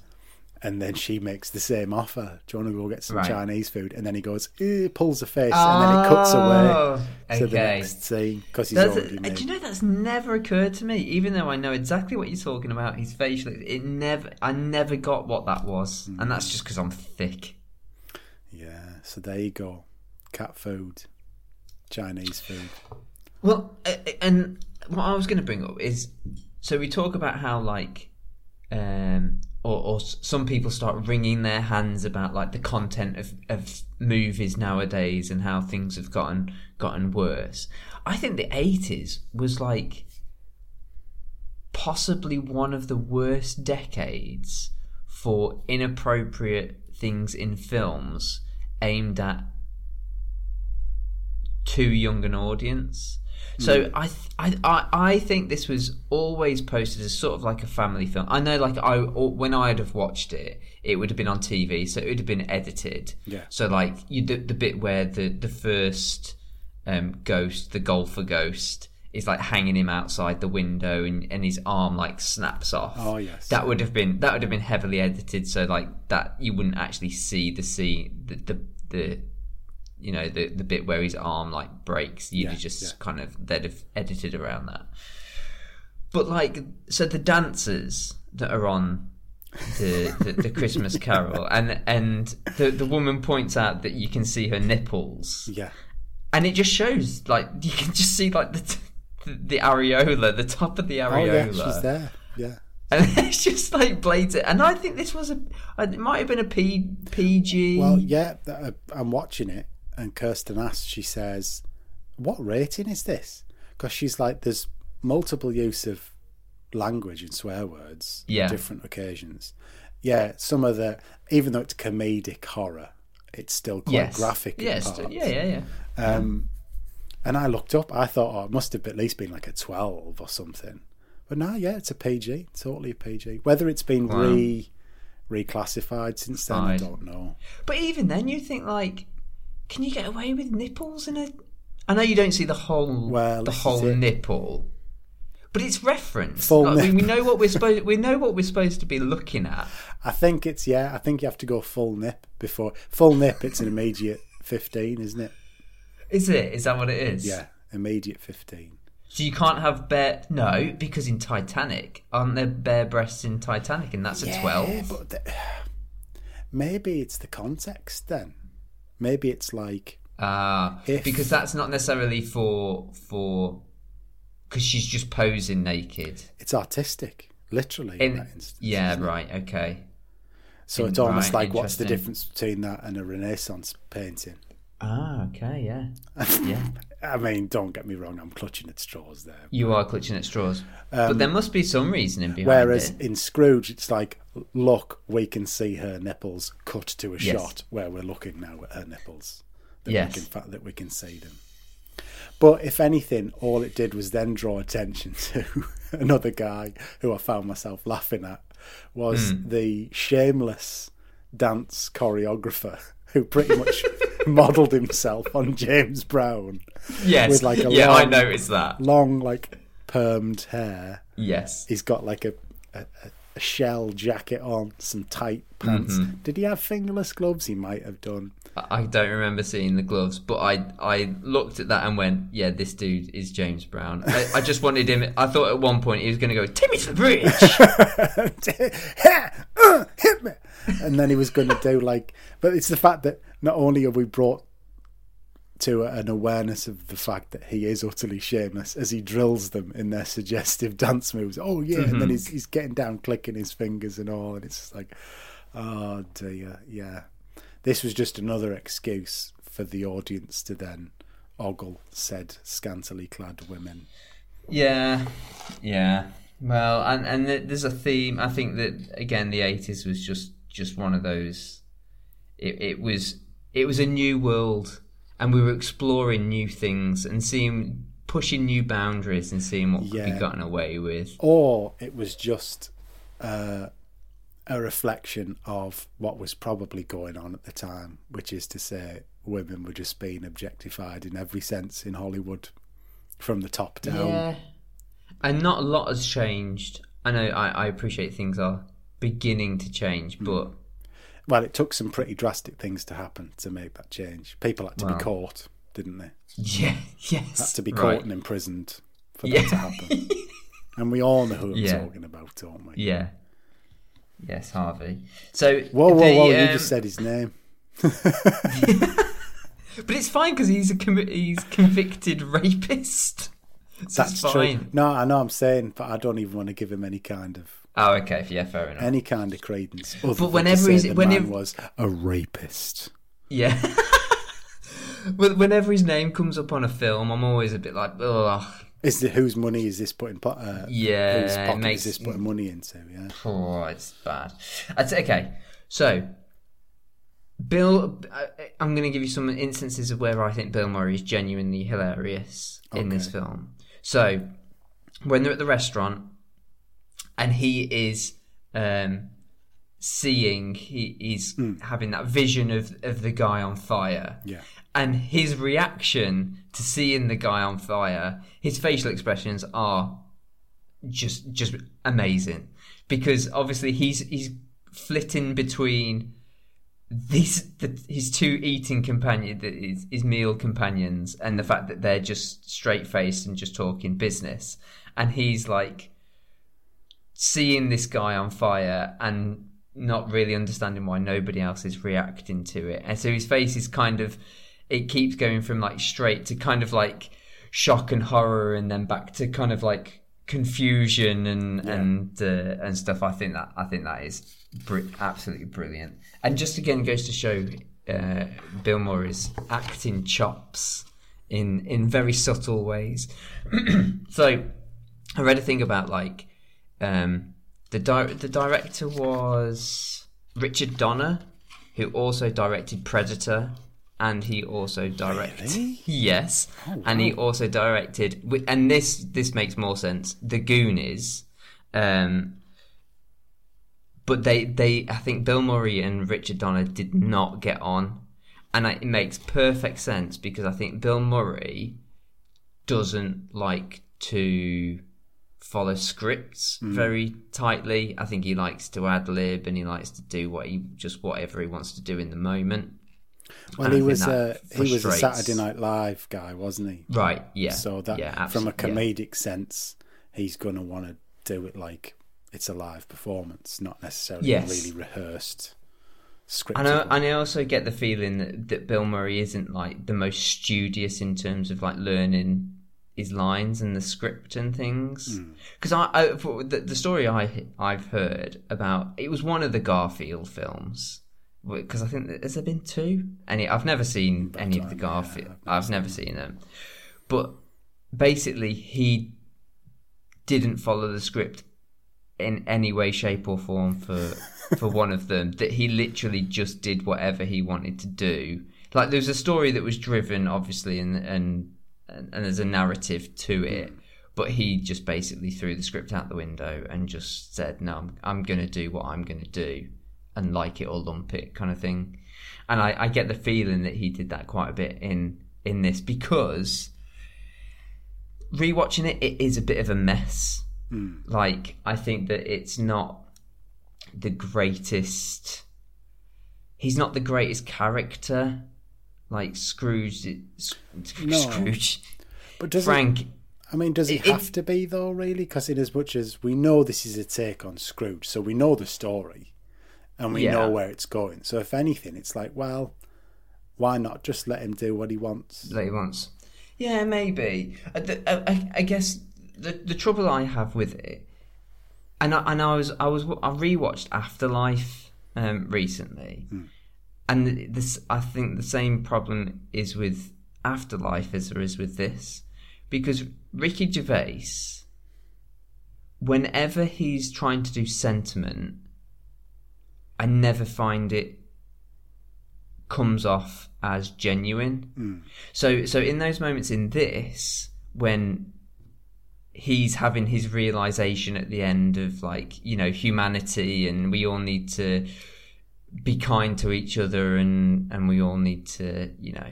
And then she makes the same offer. Do you want to go get some Right. Chinese food? And then he goes, eh, pulls a face, and then it cuts away Oh, to the next scene because he's Does already made. do you know that's never occurred to me? Even though I know exactly what you're talking about, his facial. It never. I never got what that was, and that's just because I'm thick. Yeah, so there you go. Cat food, Chinese food. Well, uh, and what I was going to bring up is, so we talk about how like, um, or, or some people start wringing their hands about like the content of, of movies nowadays and how things have gotten gotten worse. I think the eighties was like possibly one of the worst decades for inappropriate things in films aimed at too young an audience. So I, th- I, I, I think this was always posted as sort of like a family film. I know, like I, when I'd have watched it, it would have been on TV, so it would have been edited. Yeah. So like you, the, the bit where the the first um, ghost, the golfer ghost, is like hanging him outside the window, and, and his arm like snaps off. Oh, yes. That would have been that would have been heavily edited, so like that you wouldn't actually see the scene, the the, the you know the the bit where his arm like breaks. You'd Yeah, just yeah. kind of they'd have edited around that. But like, so the dancers that are on the the, the Christmas Carol, and and the the woman points out that you can see her nipples, Yeah, and it just shows like you can just see like the t- the, areola, the top of the oh areola. yeah, she's there. Yeah, And it's just like blatant. And I think this was a. It might have been a P, PG. well, yeah. uh, I'm watching it, and Kirsten asks. She says, "What rating is this?" Because she's like, "There's multiple use of language and swear words Yeah. on different occasions." Yeah, some of the even though it's comedic horror, it's still quite yes. graphic. in Yes. parts. Yeah. Yeah. Yeah. Um, and I looked up. I thought, oh, it must have at least been like a twelve or something. But no, yeah, it's a PG. Totally a PG. Whether it's been Wow. re reclassified since then, I don't know. But even then, you think like, can you get away with nipples in a? I know you don't see the whole Well, the whole nipple, but it's referenced. Full Like, we, we know what we're supposed. We know what we're supposed to be looking at. I think it's yeah. I think you have to go full nip before full nip. It's an immediate fifteen, isn't it? Is it? Is that what it is? Yeah, immediate fifteen. So you can't have bare no because in Titanic aren't there bare breasts in Titanic and that's a twelve? but the, maybe it's the context then. Maybe it's like Ah, If- because that's not necessarily for for because she's just posing naked. it's artistic, literally. in In, that instance, yeah, isn't it? right, okay. So In- it's almost right, like what's the difference between that and a Renaissance painting? Ah, okay, yeah, yeah. I mean, don't get me wrong, I'm clutching at straws there. You are clutching at straws, but there must be some reasoning behind Whereas it. Whereas in Scrooge, it's like, look, we can see her nipples cut to a Yes. shot where we're looking now at her nipples. That Yes. we can, that we can see them. But if anything, all it did was then draw attention to another guy who I found myself laughing at was Hmm. the shameless dance choreographer who pretty much modelled himself on James Brown. Yes. With like a yeah, I noticed that. Long, like permed hair. Yes. He's got like a, a, a shell jacket on, some tight pants. Mm-hmm. Did he have fingerless gloves? He might have done. I don't remember seeing the gloves, but I I looked at that and went, yeah, this dude is James Brown. I, I just wanted him. I thought at one point he was going to go, me to the bridge. hit me. And then he was going to do like, but it's the fact that not only have we brought to an awareness of the fact that he is utterly shameless as he drills them in their suggestive dance moves. Oh yeah, and then mm-hmm. he's he's getting down, clicking his fingers and all, and it's just like, oh dear, yeah. This was just another excuse for the audience to then ogle said scantily clad women. Yeah, yeah. Well, and and there's a theme. I think that again, the '80s was just just one of those. It, it was it was a new world, and we were exploring new things and seeing pushing new boundaries and seeing what could be gotten away with. or it was just uh, a reflection of what was probably going on at the time, which is to say, women were just being objectified in every sense in Hollywood, from the top down. Yeah, and not a lot has changed. I know. I, I appreciate things are beginning to change, Hmm. but Well, it took some pretty drastic things to happen to make that change. People had to Wow. be caught, didn't they? yeah, yes, Had to be right. caught and imprisoned for Yeah. that to happen. and we all know who I'm Yeah. talking about, don't we? Yeah. Yes, Harvey. So Whoa, whoa, the, whoa! you um, just said his name. But it's fine because he's a convi- he's convicted rapist. So That's true. No, I know I'm saying, but I don't even want to give him any kind of Oh, okay. Yeah, fair enough. any kind of credence. Than whenever he's- whenever- was a rapist. Yeah. Well, whenever his name comes up on a film, I'm always a bit like, ugh. Is the whose money is this putting? Po- uh, Yeah, whose pocket makes- is this putting money into? Yeah, Oh, it's bad. I'd say, okay, so Bill, I- I'm going to give you some instances of where I think Bill Murray is genuinely hilarious in this film. So when they're at the restaurant and he is um, seeing, he, he's having that vision of, of the guy on fire. yeah. And his reaction to seeing the guy on fire, his facial expressions are just just amazing because obviously he's he's flitting between these the, his two eating companion his, his meal companions and the fact that they're just straight faced and just talking business and he's like seeing this guy on fire and not really understanding why nobody else is reacting to it. And so his face is kind of it keeps going from like straight to kind of like shock and horror and then back to kind of like confusion and and uh, and stuff. I think that i think that is br- absolutely brilliant. And just again goes to show uh, bill murray's acting chops in in very subtle ways. So i read a thing about like um the di- the director was richard donner who also directed predator and he also directed Really? yes oh, wow. and he also directed and this this makes more sense the goonies um but they they i think bill murray and richard donner did not get on and it makes perfect sense because i think bill murray doesn't like to follow scripts mm. very tightly i think he likes to ad lib and he likes to do what he just whatever he wants to do in the moment Well, And he was a uh, he was a Saturday Night Live guy, wasn't he? right yeah So that yeah, from a absolutely, yeah. comedic sense, he's going to want to do it like it's a live performance, not necessarily Yes. really rehearsed. Scripted. And I, and I also get the feeling that, that Bill Murray isn't like the most studious in terms of like learning his lines and the script and things. Because I, I for the, the story I I've heard about it was one of the Garfield films. Because I think that, has there been two? Any? I've never seen any of the time, yeah, Garfield. I've I've never seen them. But basically, he didn't follow the script in any way, shape, or form for for one of them. That he literally just did whatever he wanted to do. Like there was a story that was driven, obviously, and and and, and there's a narrative to it. But he just basically threw the script out the window and just said, "No, I'm, I'm going to do what I'm going to do, and like it or lump it, kind of thing." And I, I get the feeling that he did that quite a bit in in this because rewatching it, it is a bit of a mess. Hmm. Like I think that it's not the greatest. He's not the greatest character. Like Scrooge, No. Scrooge, But does it, Frank. I mean, does it, It- it- have to be though? Really? Because in as much as we know this is a take on Scrooge, so we know the story, and we Yeah. know where it's going. So if anything, it's like, well, why not just let him do what he wants? that he wants. Yeah, maybe. Uh, the- uh, I, I guess the the trouble I have with it, and I, and I was I was I rewatched After Life um, recently, and this I think the same problem is with After Life as there is with this, because Ricky Gervais, whenever he's trying to do sentiment, I never find it comes off as genuine. Mm. So so in those moments in this when he's having his realization at the end of like, you know, humanity and we all need to be kind to each other and and we all need to, you know,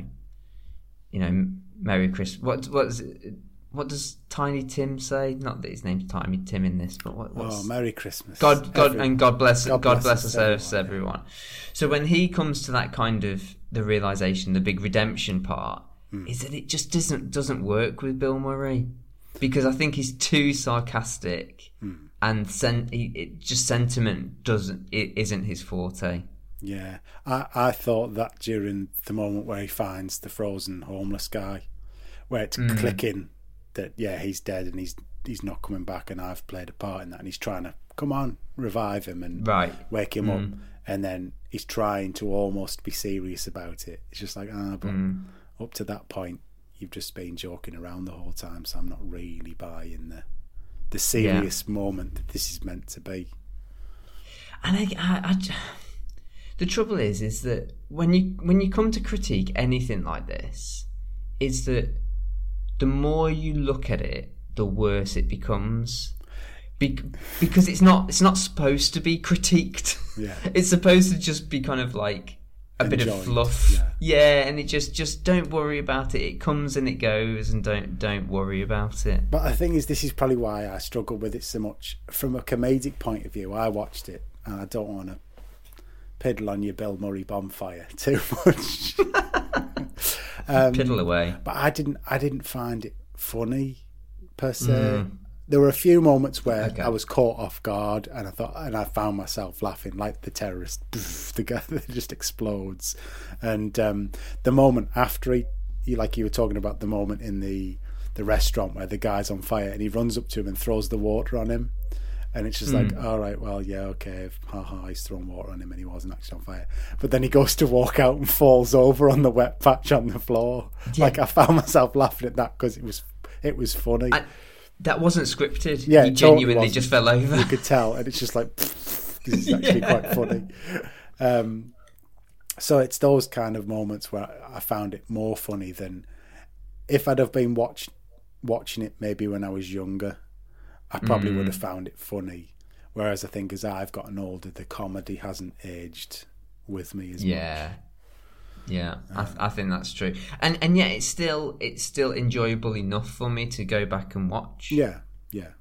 you know, Merry Christmas. What what is it? What does Tiny Tim say? Not that his name's Tiny Tim in this, but what, what's Oh, Merry Christmas! God, God, Every- and God bless, God God, bless us us, everyone, everyone. So when he comes to that kind of the realization, the big redemption part, Hmm. is that it just doesn't doesn't work with Bill Murray because I think he's too sarcastic Hmm. and sen- he, it just sentiment doesn't it isn't his forte. Yeah, I, I thought that during the moment where he finds the frozen homeless guy, where it's Mm. clicking that yeah he's dead and he's he's not coming back and I've played a part in that and he's trying to come on revive him and Right. wake him up and then he's trying to almost be serious about it. It's just like ah, but up to that point you've just been joking around the whole time, so I'm not really buying the the serious moment that this is meant to be. And I, I, I the trouble is, is that when you when you come to critique anything like this, is that the more you look at it, the worse it becomes. Be- because it's not it's not supposed to be critiqued. Yeah. it's supposed to just be kind of like a bit of fluff. yeah. yeah, and it just just don't worry about it. It comes and it goes, and don't don't worry about it. But the thing is, this is probably why I struggle with it so much. From a comedic point of view, I watched it, and I don't want to piddle on your Bill Murray bonfire too much. Um, Piddle away. but I didn't. I didn't find it funny per se. There were a few moments where Okay. I was caught off guard, and I thought, and I found myself laughing like the terrorist. The guy that just explodes, and um, the moment after he, he, like you were talking about, the moment in the the restaurant where the guy's on fire, and he runs up to him and throws the water on him. And it's just like, all right, well, yeah, okay, haha, he's thrown water on him and he wasn't actually on fire. But then he goes to walk out and falls over on the wet patch on the floor. Like I found myself laughing at that because it was it was funny. I- That wasn't scripted. Yeah, he genuinely just fell over. you could tell, and it's just like this is actually quite funny. Um, so it's those kind of moments where I found it more funny than if I'd have been watch, watching it maybe when I was younger. I probably would have Mm. found it funny. Whereas I think as I've gotten older, the comedy hasn't aged with me as much. Yeah, yeah, I, I think that's true, and and yet it's still it's still enjoyable enough for me to go back and watch. Yeah, yeah.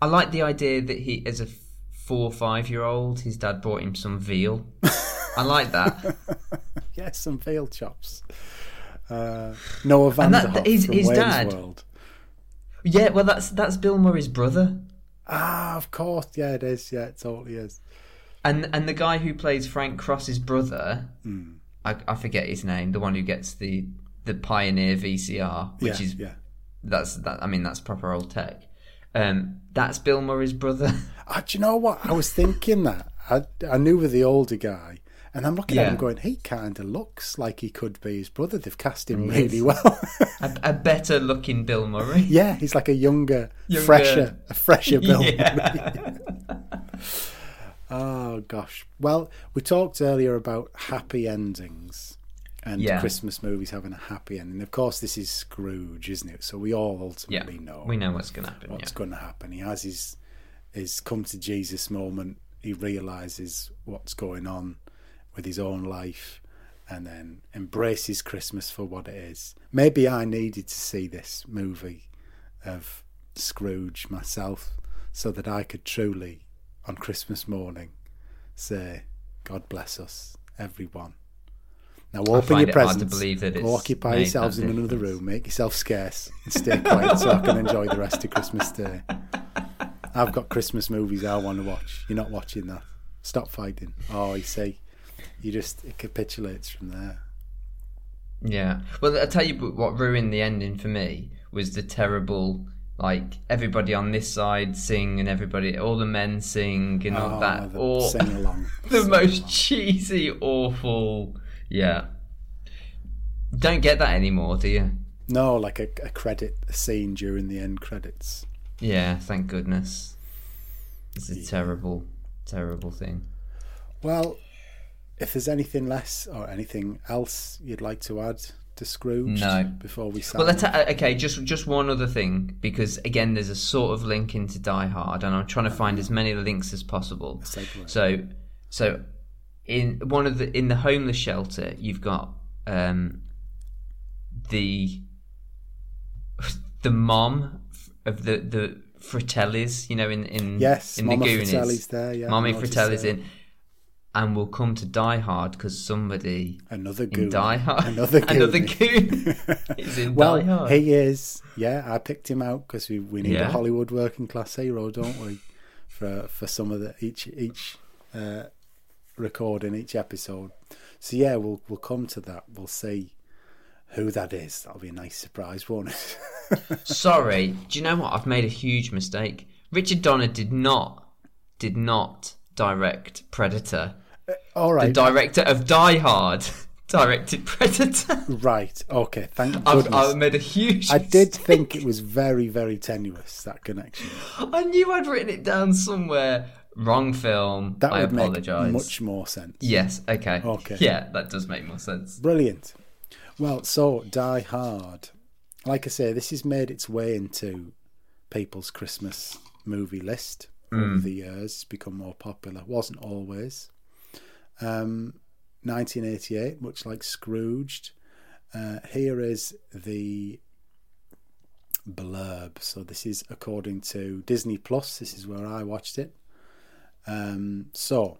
I like the idea that he, as a four or five year old, his dad brought him some veal. I like that. Yeah, some veal chops. Uh, Noah Van And that- his- his dad- World. Yeah, well, that's that's Bill Murray's brother, Ah, of course. Yeah, it is. Yeah, it totally is. and and the guy who plays Frank Cross's brother, Hmm. I, I forget his name, the one who gets the the Pioneer VCR, which yeah, is yeah. that's that. I mean, that's proper old tech. Um, that's Bill Murray's brother. Ah, do you know what? I was thinking that. I, I knew with the older guy, and I'm looking at him going, he kind of looks like he could be his brother. They've cast him really well. a, a better looking Bill Murray. yeah, he's like a younger, Younger. fresher, a fresher Bill. Yeah. Oh, gosh. Well, we talked earlier about happy endings. and Yeah. Christmas movies having a happy ending. Of course, this is Scrooge, isn't it? So we all Yeah, ultimately know we know what's going to happen. what's yeah. going to happen. He has his his come to Jesus moment. He realizes what's going on with his own life, and then embraces Christmas for what it is. Maybe I needed to see this movie of Scrooge myself, so that I could truly, on Christmas morning, say, "God bless us, everyone." Now open your presents. Go occupy yourselves in another room. Make yourself scarce and stay quiet so I can enjoy the rest of Christmas Day. I've got Christmas movies I want to watch. You're not watching that. Stop fighting. Oh, you see, you just it capitulates from there. Yeah. Well, I tell you what ruined the ending for me was the terrible, like everybody on this side sing and everybody, all the men sing and all oh, that. the Or sing along. the most cheesy, awful. Yeah. Don't get that anymore, do you? No, like a, a credit a scene during the end credits. Yeah. Thank goodness. It's a terrible, terrible thing. Well, if there's anything less or anything else you'd like to add to Scrooge No. before we sign Well, let's uh, okay. Just just one other thing, because again, there's a sort of link into Die Hard, and I'm trying to find as many links as possible. So, so in one of the in the homeless shelter, you've got um, the the mom of the the Fratellis, you know, in in Yes, in Mama the Goonies. Fratelli's there, yeah, Mommy Fratelli's in, and we'll come to Die Hard because somebody Another goon. Die Hard, Another goon. another goon is in well, Die Hard. he is. Yeah, I picked him out because we, we need Yeah. a Hollywood working class hero, don't we? For for some of the each each uh, recording each episode. So yeah, we'll we'll come to that. We'll see who that is. That'll be a nice surprise, won't it? Sorry, do you know what? I've made a huge mistake. Richard Donner did not did not direct Predator. All The director of Die Hard directed Predator. right. Okay, thank I've. I've made a huge. I did mistake. think it was very very tenuous that connection. I knew I'd written it down somewhere. Wrong film. That I would make apologise. much more sense. Yes. Okay. Okay. Yeah, that does make more sense. Brilliant. Well, so Die Hard. Like I say, this has made its way into people's Christmas movie list over hmm. the years. It's become more popular. Wasn't always. Um, 1988, much like Scrooged. Uh, here is the blurb. So this is according to Disney Plus. This is where I watched it. Um, so,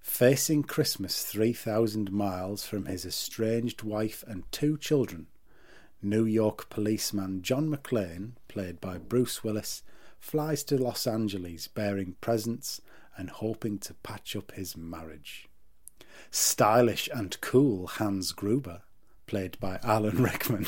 facing Christmas 3,000 miles from his estranged wife and two children, New York policeman John McClane, played by Bruce Willis, flies to Los Angeles bearing presents and hoping to patch up his marriage. Stylish and cool Hans Gruber, played by Alan Rickman,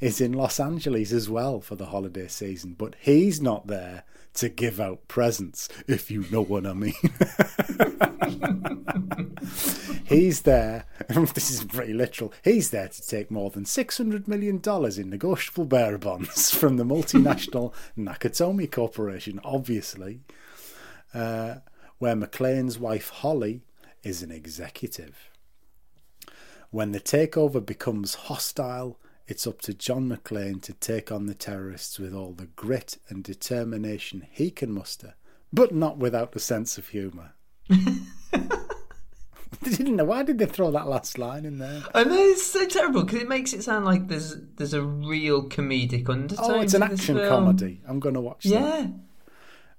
is in Los Angeles as well for the holiday season, but he's not there to give out presents, if you know what I mean. He's there. This is pretty literal. He's there to take more than $600 million in negotiable bearer bonds from the multinational Nakatomi Corporation, obviously, uh, where McClane's wife Holly is an executive. When the takeover becomes hostile, it's up to John McClane to take on the terrorists with all the grit and determination he can muster, but not without a sense of humour. They didn't know. Why did they throw that last line in there? I know it's so terrible because it makes it sound like there's there's a real comedic undertone. Oh, it's an action film. comedy. I'm going to watch that. Yeah.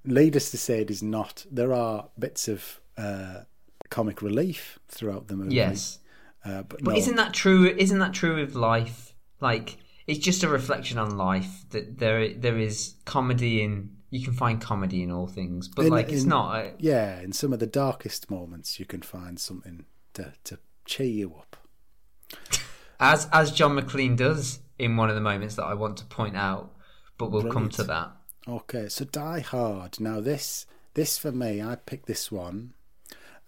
Needless to say, it is not. There are bits of uh, comic relief throughout the movie. Yes. Uh, but But no, isn't that true? Isn't that true of life? Like it's just a reflection on life that there there is comedy in. You can find comedy in all things, but In- like it's in- not. A, yeah, in some of the darkest moments, you can find something to, to cheer you up. as as John McClane does in one of the moments that I want to point out, but we'll come to that. Okay, so Die Hard. Now this this for me, I picked this one.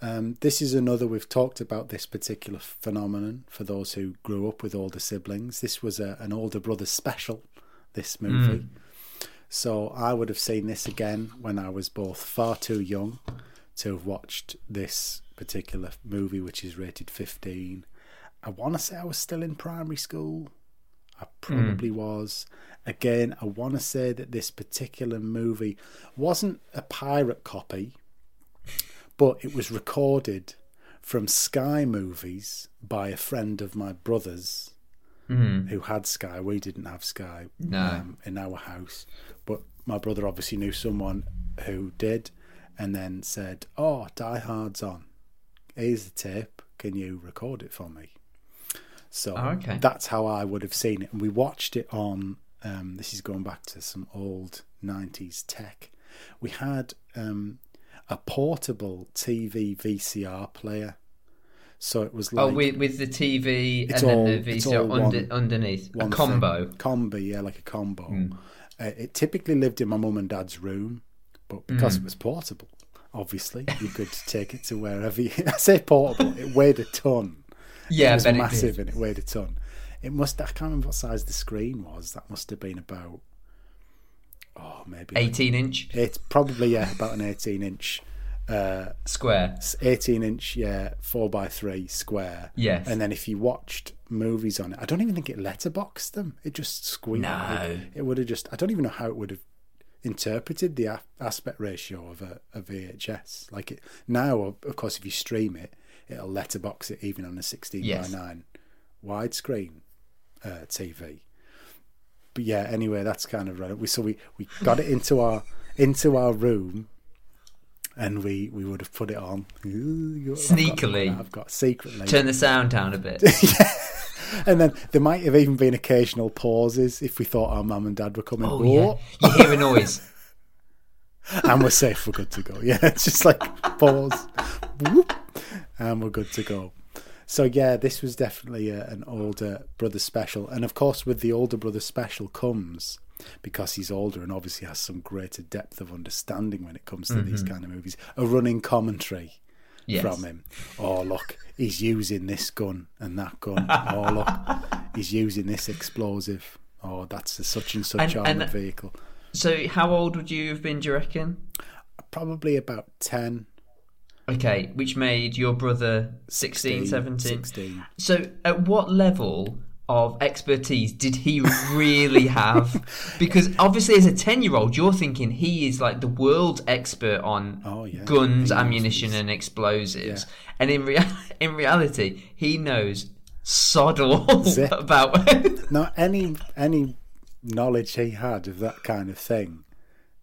Um, this is another we've talked about this particular phenomenon for those who grew up with older siblings. This was a, an older brother special. This movie, so I would have seen this again when I was both far too young to have watched this particular movie, which is rated fifteen, I want to say I was still in primary school. I probably was. Again, I want to say that this particular movie wasn't a pirate copy, but it was recorded from Sky Movies by a friend of my brother's who had Sky. We didn't have Sky No. um, in our house, but my brother obviously knew someone who did, and then said, "Oh, Die Hard's on. Here's the tape. Can you record it for me?" So Oh, okay. that's how I would have seen it, and we watched it on. Um, this is going back to some old '90s tech. We had um, a portable TV VCR player, so it was like oh, with with the TV and all- then the VCR under, one- underneath a combo. Thing. combo, yeah, like a combo. Uh, it typically lived in my mum and dad's room, but because Hmm. it was portable, obviously you could take it to wherever. You, I say portable; it weighed a ton. Yeah, it was bet it massive and it weighed a ton. It must. I can't remember what size the screen was. That must have been about. Oh, maybe like Eighteen inch It's probably yeah, about an eighteen inch, uh, square. eighteen inch yeah, four by three square. Yes. And then if you watched movies on it, I don't even think it letterboxed them. It just squeezed. No. It, it would have just. I don't even know how it would have interpreted the a- aspect ratio of a, a VHS. Like it now, of course, if you stream it, it'll letterbox it even on a sixteen Yes. by nine widescreen uh, TV. But yeah, anyway, that's kind of right. We so we, we got it into our into our room, and we, we would have put it on Ooh, you- I've got- Sneakily. I've got secretly, Turn the sound down a bit. and then there might have even been occasional pauses if we thought our mum and dad were coming. Oh yeah, you hear a noise. and we're safe, we're good to go. Yeah, it's just like pause, whoop, and we're good to go. So yeah, this was definitely a, an older brother special, and of course, with the older brother special comes because he's older and obviously has some greater depth of understanding when it comes to these mm-hmm. kind of movies. A running commentary Yes. from him. Oh look, he's using this gun and that gun. Oh look, he's using this explosive. Oh, that's a such and such And- armored and- vehicle. So, how old would you have been? Do you reckon? Probably about ten. Okay, which made your brother 16, 17. 16. So, at what level of expertise did he really have? because obviously, as a 10 year old, you're thinking he is like the world expert on Oh, yeah. guns, He ammunition, and explosives. And in, rea- in reality, he knows sod all Zip. about. Now, any any knowledge he had of that kind of thing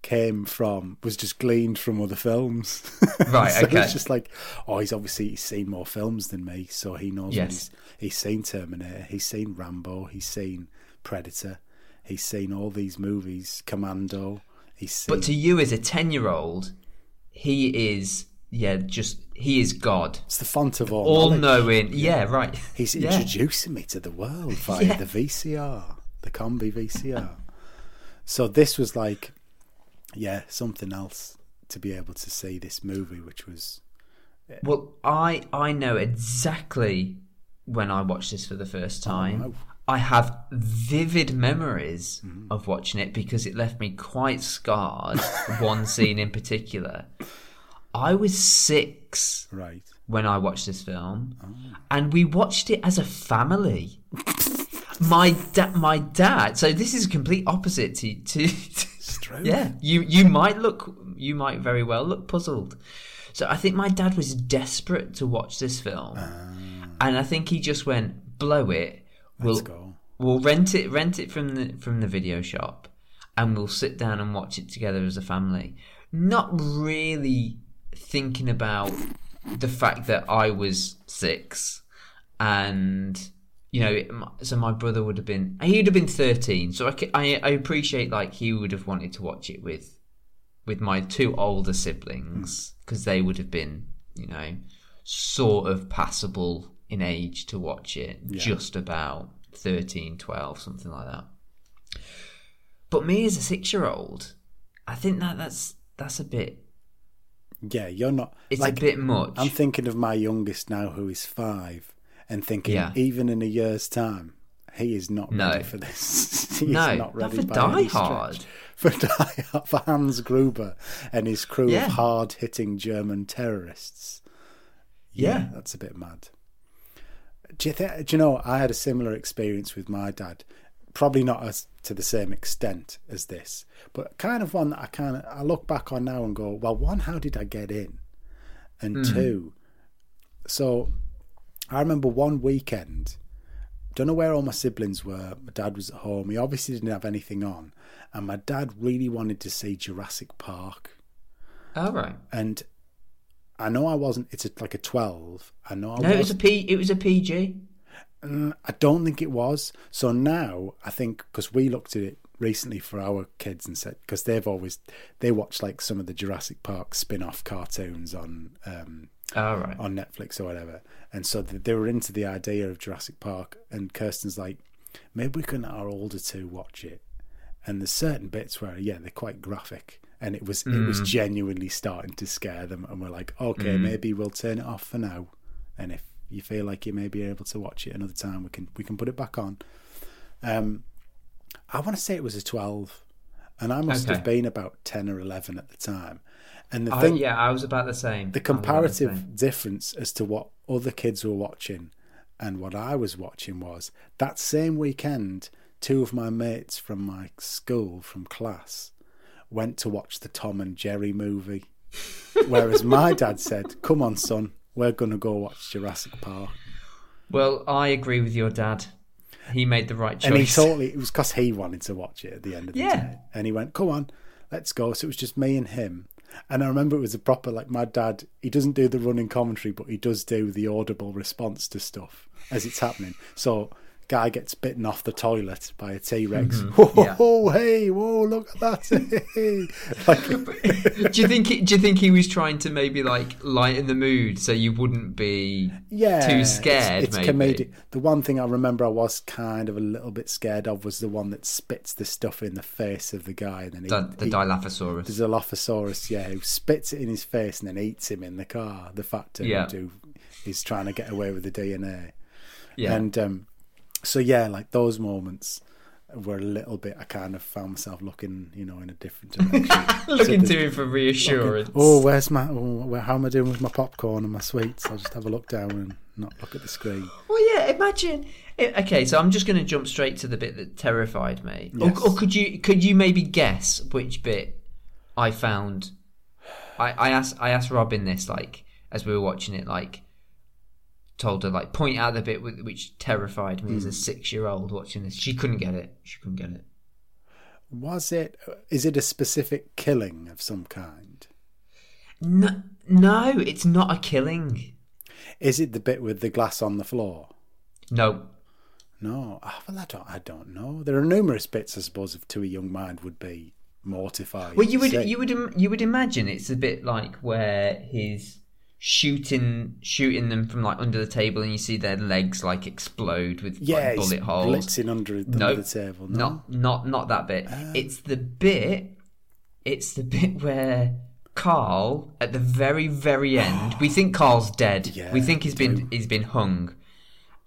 came from was just gleaned from other films. Right, so okay. It's just like, oh, he's obviously he's seen more films than me, so he knows. Yes. he's he's seen Terminator, he's seen Rambo, he's seen Predator, he's seen all these movies, Commando. He's seen. but to you, as a 10 year old, he is, yeah, just, he is God. it's the font of all, All knowing. Yeah, right. He's Yeah. introducing me to the world via Yeah. the VCR, the Combi VCR. so this was like, yeah, something else to be able to see this movie, which was eh, Well, I I know exactly when I watched this for the first oh, time. wow. I have vivid memories mm-hmm. of watching it because it left me quite scarred. one scene in particular. I was six right. when I watched this film, oh. and we watched it as a family. my dad, my dad. So this is complete opposite to to. Struth. Yeah, you you might look, you might very well look puzzled. So I think my dad was desperate to watch this film, and I think he just went, "Blow it, we'll Let's go. we'll rent it, rent it from the from the video shop, and we'll sit down and watch it together as a family." Not really thinking about the fact that I was six, and you know, so my brother would have been he would have been thirteen. So I, I I appreciate like he would have wanted to watch it with with my two older siblings hmm. because they would have been you know sort of passable in age to watch it, just about 13, 12, something like that. But me as a six year old, I think that that's that's a bit Yeah, you're not. it's like, a bit much. I'm thinking of my youngest now, who is five, and thinking Yeah. even in a year's time, he is not No. ready for this. he No, is not not for Die Hard. stretch. For Die Hard, for Hans Gruber and his crew Yeah. of hard-hitting German terrorists. Yeah. that's a bit mad. Do you think? Do you know? I had a similar experience with my dad. Probably not as to the same extent as this, but kind of one that I kind of I look back on now and go, well, one, how did I get in, and hmm. two, so I remember one weekend. Don't know where all my siblings were. My dad was at home. He obviously didn't have anything on, and my dad really wanted to see Jurassic Park. All right. And I know I wasn't. It's a, like a twelve. I know I No, it was a P. It was a PG. I don't think it was. So now I think because we looked at it recently for our kids and said because they've always they watch like some of the Jurassic Park spin-off cartoons on um, All right. on Netflix or whatever, and so they were into the idea of Jurassic Park. And Kirsten's like, maybe we can let our older two watch it. And there's certain bits where yeah they're quite graphic, and it was it was genuinely starting to scare them. And we're like, okay, maybe we'll turn it off for now, and if you feel like you may be able to watch it another time, we can we can put it back on. Um, I want to say it was a twelve, and I must Okay. have been about ten or eleven at the time. And the I, thing, yeah, I was about the same. the I was about comparative same. difference as to what other kids were watching and what I was watching was that same weekend, two of my mates from my school, from class, went to watch the Tom and Jerry movie. Whereas my dad said, Come on, son, we're going to go watch Jurassic Park. Well, I agree with your dad. He made the right choice. And he totally, it was because he wanted to watch it at the end of the Yeah. day. And he went, Come on, let's go. So it was just me and him. And I remember it was a proper, like, my dad, he doesn't do the running commentary, but he does do the audible response to stuff as it's happening. So, guy gets bitten off the toilet by a T Rex. Whoa, Mm-hmm. Yeah. whoa, hey, whoa, look at that. Hey. like, do you think? He, do you think he was trying to maybe like lighten the mood so you wouldn't be yeah, too it's- scared? It's, maybe. comedic. The one thing I remember I was kind of a little bit scared of was the one that spits the stuff in the face of the guy, and then he, The, the he- Dilophosaurus. the Dilophosaurus, yeah, who spits it in his face and then eats him in the car. The fat dude Yeah. who is trying to get away with the DNA, yeah. and um, so yeah, like those moments were a little bit. I kind of found myself looking, you know, in a different direction. Looking So to him for reassurance. Oh, where's my? Oh, where, how am I doing with my popcorn and my sweets? I'll just have a look down and not look at the screen. Well, yeah. Imagine. eh, Okay, so I'm just going to jump straight to the bit that terrified me. Yes. Or, or could you could you maybe guess which bit I found? I, I asked I asked Robin this like as we were watching it like told her like point out the bit with, which terrified me Hmm. as a six year old watching this. She couldn't get it. She couldn't get it. Was it? Is it a specific killing of some kind? No, no, it's not a killing. Is it the bit with the glass on the floor? No, No, ah, well, I don't. I don't know. There are numerous bits, I suppose, of to a young mind would be mortifying. Well, you would see. you would you would imagine it's a bit like where he's shooting shooting them from like under the table, and you see their legs like explode with yeah, like, bullet holes. blitzing under, under No, the table. No. Not not not that bit. Ah. it's the bit. It's the bit where Carl at the very very end. we think Carl's dead. Yeah, we think he's been he's been hung.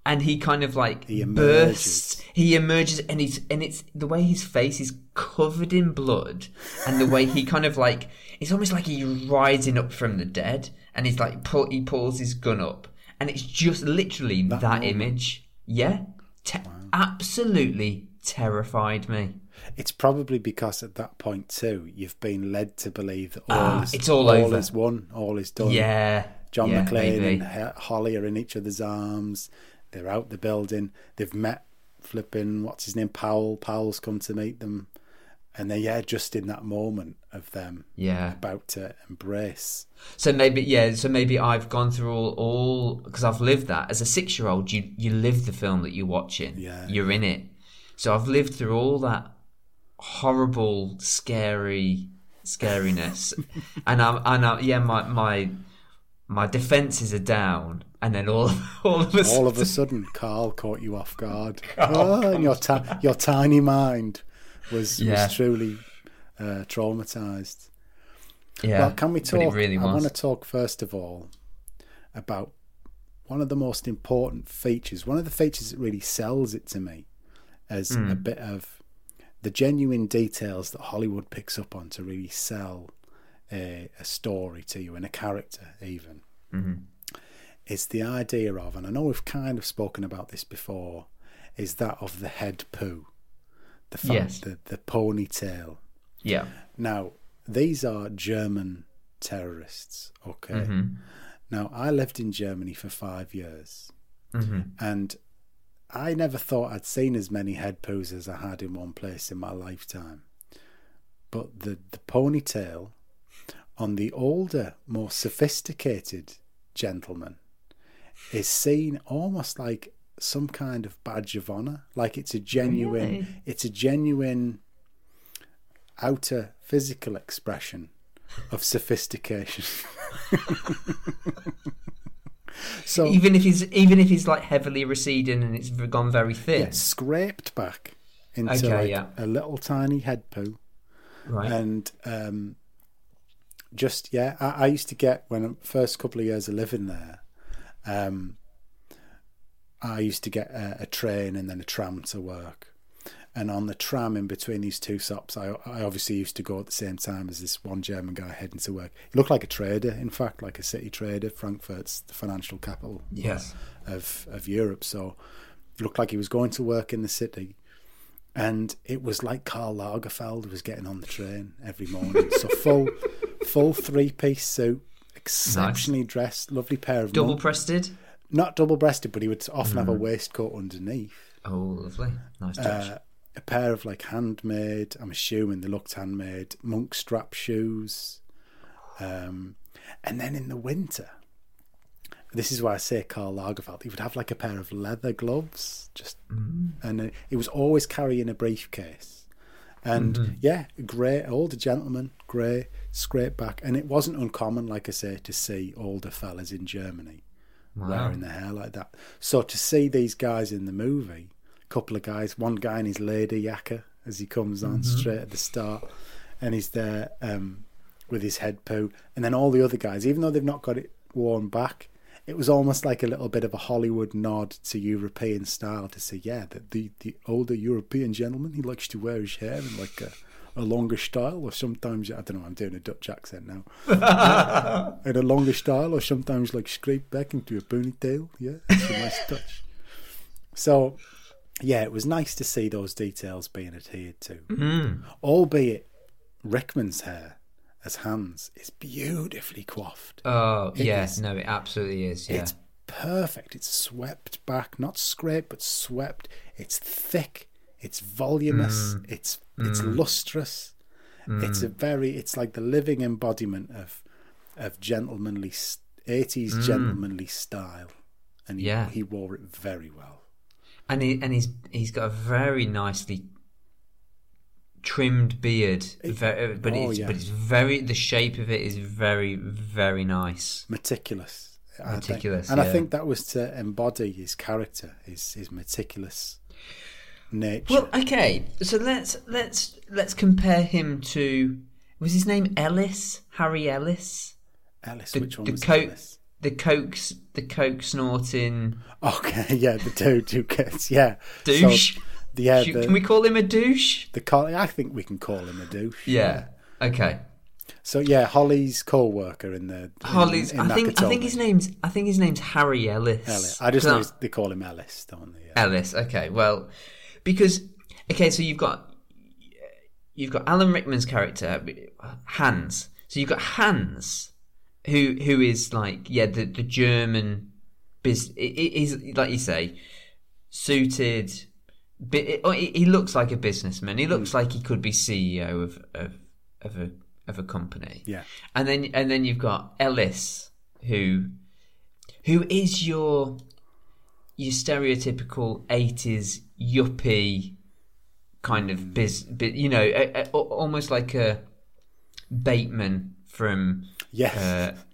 And he kind of like He bursts. He emerges, and he's and it's the way his face is covered in blood, and the way he kind of like it's almost like he's rising up from the dead, and he's like pull he pulls his gun up, and it's just literally that, moment. image. Yeah, Te- absolutely terrified me. it's probably because at that point too, you've been led to believe that all Ah, is it's all over. is won, all is done. Yeah, John yeah, McClane maybe. and Holly are in each other's arms. They're out the building. They've met flipping what's his name Powell. Powell's come to meet them, and they're yeah just in that moment of them Yeah. about to embrace. So maybe yeah. So maybe I've gone through all all because I've lived that as a six year old. You you live the film that you're watching. Yeah. You're in it. So I've lived through all that horrible, scary scariness, and I'm and I, yeah my my my defenses are down, and then all all of a sudden, All of a sudden, Carl caught you off guard. oh, ah, and your ti- your tiny mind was Yeah. was truly uh, traumatized. yeah. Well, can we talk? really I want to talk first of all about one of the most important features. One of the features that really sells it to me as Hmm. a bit of the genuine details that Hollywood picks up on to really sell a, a story to you and a character, even. Mm-hmm. is the idea of, and I know we've kind of spoken about this before, is that of the head poo, the fa- Yes. the, the ponytail. Yeah. Now these are German terrorists. Okay. Mm-hmm. Now I lived in Germany for five years, Mm-hmm. and I never thought I'd seen as many head poos as I had in one place in my lifetime. But the, the ponytail on the older, more sophisticated gentleman is seen almost like some kind of badge of honor, like it's a genuine, Really? it's a genuine outer physical expression of sophistication. so Even if he's even if he's like heavily receding and it's gone very thin. yeah, scraped back into Okay, like yeah. a little tiny head poo. Right. and um, just yeah, I, I used to get when first couple of years of living there. Um, I used to get a, a train and then a tram to work, and on the tram in between these two stops, I, I obviously used to go at the same time as this one German guy heading to work. He looked like a trader, in fact, like a city trader. Frankfurt's the financial capital yes. of of Europe. So it looked like he was going to work in the city, and it was like Karl Lagerfeld was getting on the train every morning. so full full three piece suit, exceptionally dressed, lovely pair of Double breasted. not double breasted, but he would often have a waistcoat underneath. Oh, lovely. Nice touch. Uh, a pair of like handmade, I'm assuming they looked handmade, monk strap shoes. Um, and then in the winter, this is why I say Karl Lagerfeld, he would have like a pair of leather gloves, just, and uh, he was always carrying a briefcase. And yeah, grey, older gentleman, grey, scraped back. And it wasn't uncommon, like I say, to see older fellas in Germany Wow. wearing their hair like that. So to see these guys in the movie, couple of guys, one guy in his lady yakka as he comes on straight at the start, and he's there um, with his head poo, and then all the other guys, even though they've not got it worn back, it was almost like a little bit of a Hollywood nod to European style to say, yeah, that the, the older European gentleman, he likes to wear his hair in like a, a longer style, or sometimes, I don't know, I'm doing a Dutch accent now in a longer style, or sometimes like scrape back into a ponytail. Yeah, it's a nice touch. So, yeah, it was nice to see those details being adhered to, Mm. albeit Rickman's hair as Hans is beautifully coiffed. Oh, It yeah. is- No, it absolutely is. Yeah. It's perfect. It's swept back, not scraped, but swept. It's thick. It's voluminous. Mm. It's it's lustrous. It's a very. It's like the living embodiment of of gentlemanly eighties gentlemanly style, and he, Mm. Yeah. he wore it very well. And he and he's he's got a very nicely trimmed beard, very, uh, but oh, it's yeah. but it's very the shape of it is very very nice. Meticulous. I. Meticulous, and I think that was to embody his character, his his meticulous nature. Well, okay, so let's let's let's compare him to was his name Ellis Harry Ellis Ellis, the, which one the was coke Alice? The coke the coke snorting Okay, yeah, the dude who gets yeah. douche. So, yeah, Should- the, Can we call him a douche? the I think we can call him a douche. Yeah. Okay. So yeah, Holly's co-worker in the in, Holly's. In I think. I think his name's. I think his name's Harry Ellis. Ellis. I just know they call him Ellis, don't they? Yeah. Ellis. Okay, well, because okay, so you've got you've got Alan Rickman's character Hans. So you've got Hans, who who is like yeah the the German biz. He's like you say, suited. But oh, he he looks like a businessman. He hmm. looks like he could be CEO of of of a of a company. Yeah. And then and then you've got Ellis, who who is your your stereotypical eighties yuppie kind of hmm. biz, bi- you know, a, a, al- almost like a Bateman from Yes.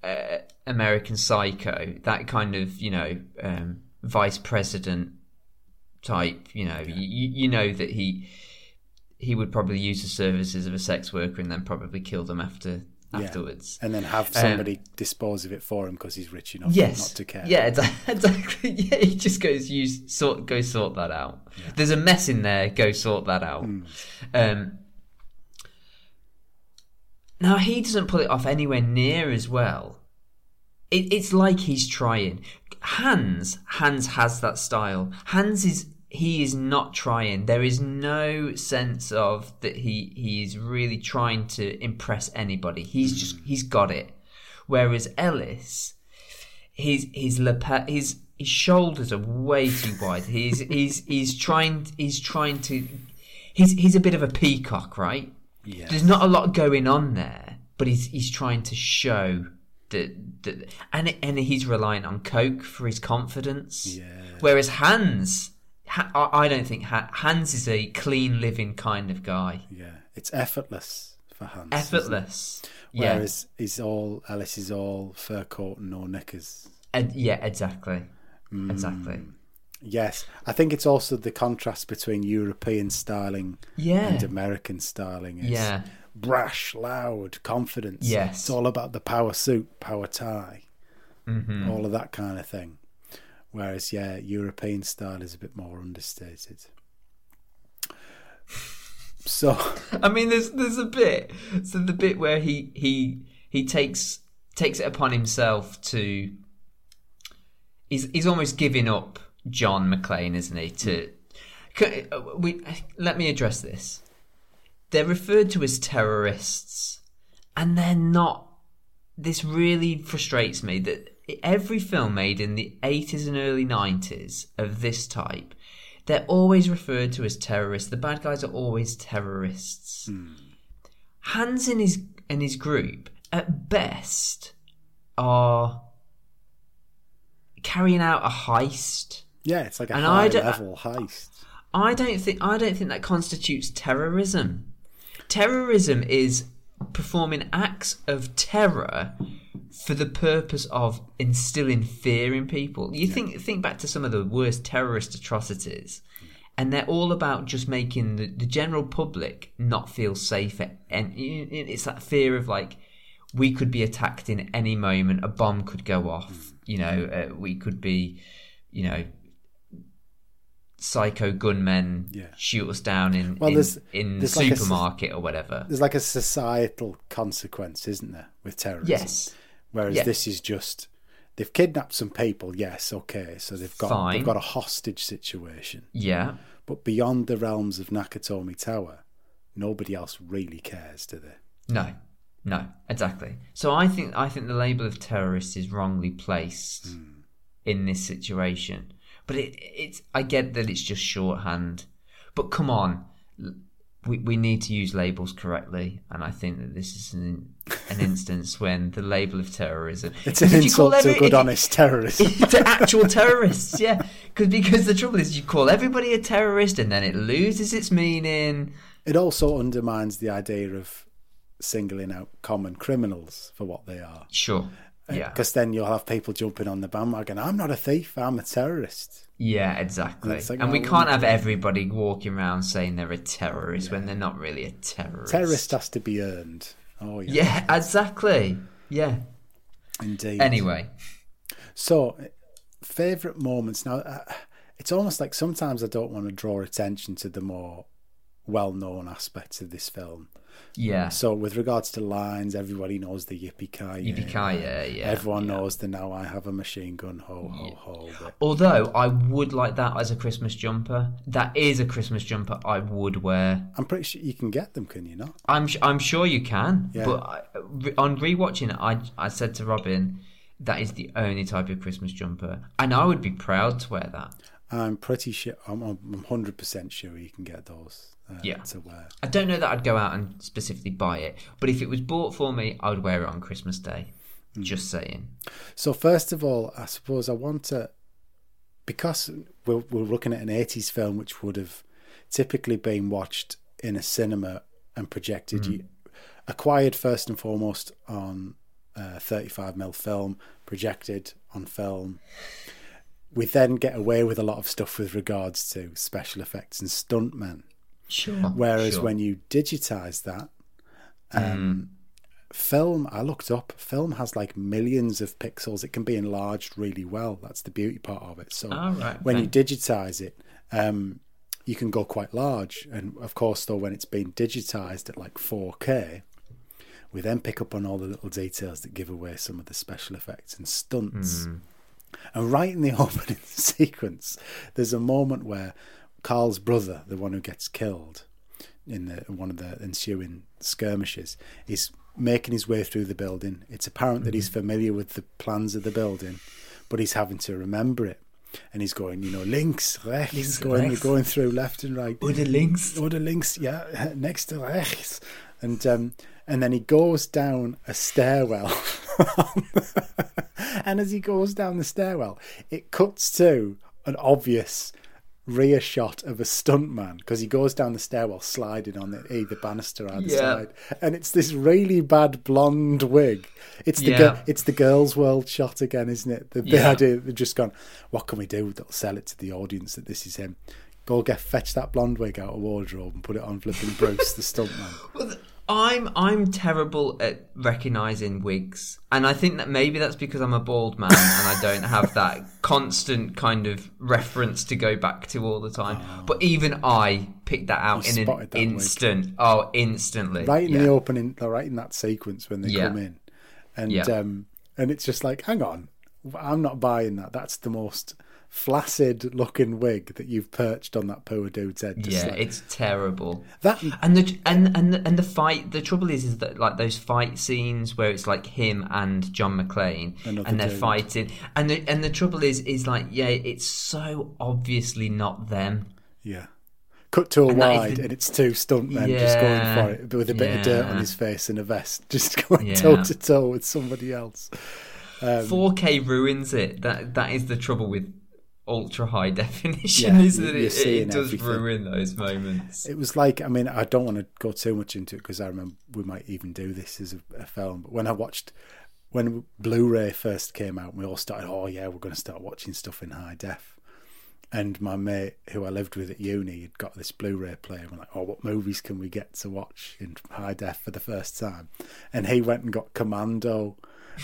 uh, uh, American Psycho, that kind of you know um, vice president type. You know, you, you know that he he would probably use the services of a sex worker and then probably kill them after Yeah. afterwards. and then have somebody dispose of it for him because he's rich enough Um, Yes. not to care. Yeah, exactly. Yeah, he just goes, use sort, go sort that out." There's a mess in there. Go sort that out. Hmm. Um, now he doesn't pull it off anywhere near as well it, it's like he's trying. Hans, Hans has that style. Hans is he is not trying. There is no sense of that he he is really trying to impress anybody. He's just he's got it. Whereas Ellis, his his lapel, his his shoulders are way too wide. He's he's he's trying he's trying to he's he's a bit of a peacock, right? Yeah. There's not a lot going on there, but he's he's trying to show that that and and he's relying on coke for his confidence. Yeah. Whereas Hans, I don't think Hans is a clean living kind of guy. Yeah, it's effortless for Hans. Effortless. Yeah. Whereas he's all Ellis is all fur coat and no knickers. Yeah. Exactly. Mm. Exactly. Yes, I think it's also the contrast between European styling Yeah. and American styling. It's Yeah. brash, loud, confidence. Yes. it's all about the power suit, power tie, hmm all of that kind of thing. Whereas, yeah, European style is a bit more understated. So, I mean, there's there's a bit. So the bit where he he he takes takes it upon himself to. He's he's almost giving up John McClane, isn't he? To Can- uh, we let me address this. They're referred to as terrorists, and they're not. This really frustrates me that every film made in the 80s and early 90s of this type, they're always referred to as terrorists. The bad guys are always terrorists. Hans and his and his group, at best, are carrying out a heist. Yeah, it's like a And I high don't- level heist. I don't think I don't think that constitutes terrorism. Terrorism is performing acts of terror for the purpose of instilling fear in people. You think think back to some of the worst terrorist atrocities, and they're all about just making the, the general public not feel safe. And it's that fear of like we could be attacked in any moment. A bomb could go off. You know, uh, we could be, you know, psycho gunmen Yeah. shoot us down in Well, in, there's- in the there's like a s- supermarket or whatever. There's like a societal consequence, isn't there, with terrorism? Yes. Whereas Yeah. this is just they've kidnapped some people. Yes, okay, so they've got Fine. they've got a hostage situation. Yeah. But beyond the realms of Nakatomi Tower, nobody else really cares, do they? No. No. Exactly. So I think I think the label of terrorist is wrongly placed Hmm. in this situation. But it it's I get that it's just shorthand. But come on. We, we need to use labels correctly, and I think that this is an, an instance when the label of terrorism. It's an If you call insult to a good, you- honest terrorist. to actual terrorists, yeah. Because because the trouble is, you call everybody a terrorist, and then it loses its meaning. it also undermines the idea of singling out common criminals for what they are. Sure. Yeah. Because then you'll have people jumping on the bandwagon. I'm not a thief. I'm a terrorist. Yeah, exactly. It's like, and we oh, can't have everybody walking around saying they're a terrorist when they're not really a terrorist. Terrorist has to be earned. Oh yeah, Yeah, exactly. Yeah. indeed. Anyway. So, favorite moments. Now, uh, it's almost like sometimes I don't want to draw attention to the more well-known aspects of this film. Yeah. Um, so, with regards to lines, everybody knows the yippee ki Yippee-ki-yay, yeah, Everyone yeah. knows the now I have a machine gun. Ho ho ho. Although I would like that as a Christmas jumper. That is a Christmas jumper I would wear. I'm pretty sure you can get them. Can you not? I'm I'm sure you can. Yeah. But I, on rewatching it, I I said to Robin, that is the only type of Christmas jumper, and I would be proud to wear that. I'm pretty sure. I'm I'm hundred percent sure you can get those. Uh, Yeah. To wear. I don't know that I'd go out and specifically buy it, but if it was bought for me, I would wear it on Christmas Day. Just saying. So first of all, I suppose I want to, because we're, we're looking at an '80s film which would have typically been watched in a cinema and projected, you, acquired first and foremost on uh, 35 mm film, projected on film. We then get away with a lot of stuff with regards to special effects and stuntmen. Sure. Whereas sure. when you digitize that, um, film, I looked up, film has like millions of pixels. It can be enlarged really well. That's the beauty part of it. So right, when you digitize it, um, you can go quite large. And of course, though, when it's been digitized at like 4K, We then pick up on all the little details that give away some of the special effects and stunts. And right in the opening sequence, there's a moment where Carl's brother, the one who gets killed in the one of the ensuing skirmishes, is making his way through the building. It's apparent that he's familiar with the plans of the building, but he's having to remember it. And he's going, you know, links, rechts, Links, going, rechts. going through left and right. Oder links. Oder links, yeah, next to rechts. And um, and then he goes down a stairwell. and as he goes down the stairwell, it cuts to an obvious rear shot of a stuntman because he goes down the stairwell sliding on the either banister either Yeah. side, and it's this really bad blonde wig. It's the Yeah. girl, it's the girls' world shot again, isn't it? The, the Yeah. idea they've just gone, what can we do that'll sell it to the audience that this is him? Go get fetch that blonde wig out of wardrobe and put it on flipping Bruce, the stuntman. Well, th- I'm I'm terrible at recognizing wigs, and I think that maybe that's because I'm a bald man and I don't have that constant kind of reference to go back to all the time. But even I picked that out You in an that wig. instant. Oh, instantly! right in yeah. the opening, right in that sequence when they Yeah. come in, and Yeah. um, and it's just like, hang on, I'm not buying that. That's the most flaccid looking wig that you've perched on that poor dude's head. Yeah, it's terrible. that. And the and and the, and the fight. The trouble is, is that like those fight scenes where it's like him and John McClane, Another and they're dude. fighting. And the and the trouble is, is like yeah, it's so obviously not them. Yeah. Cut to a And wide, the- and it's two stuntmen just going for it, but with a bit of dirt on his face and a vest, just going Yeah. toe to toe with somebody else. Um, 4K ruins it. That that is the trouble with ultra high definition. Yeah, is that it, it does everything. ruin those moments. It was like, I mean, I don't want to go too much into it because I remember we might even do this as a, a film. But when I watched, when Blu-ray first came out, we all started, oh yeah, we're going to start watching stuff in high def. And my mate, who I lived with at uni, had got this Blu-ray player. And we're like, oh, what movies can we get to watch in high def for the first time? And he went and got Commando.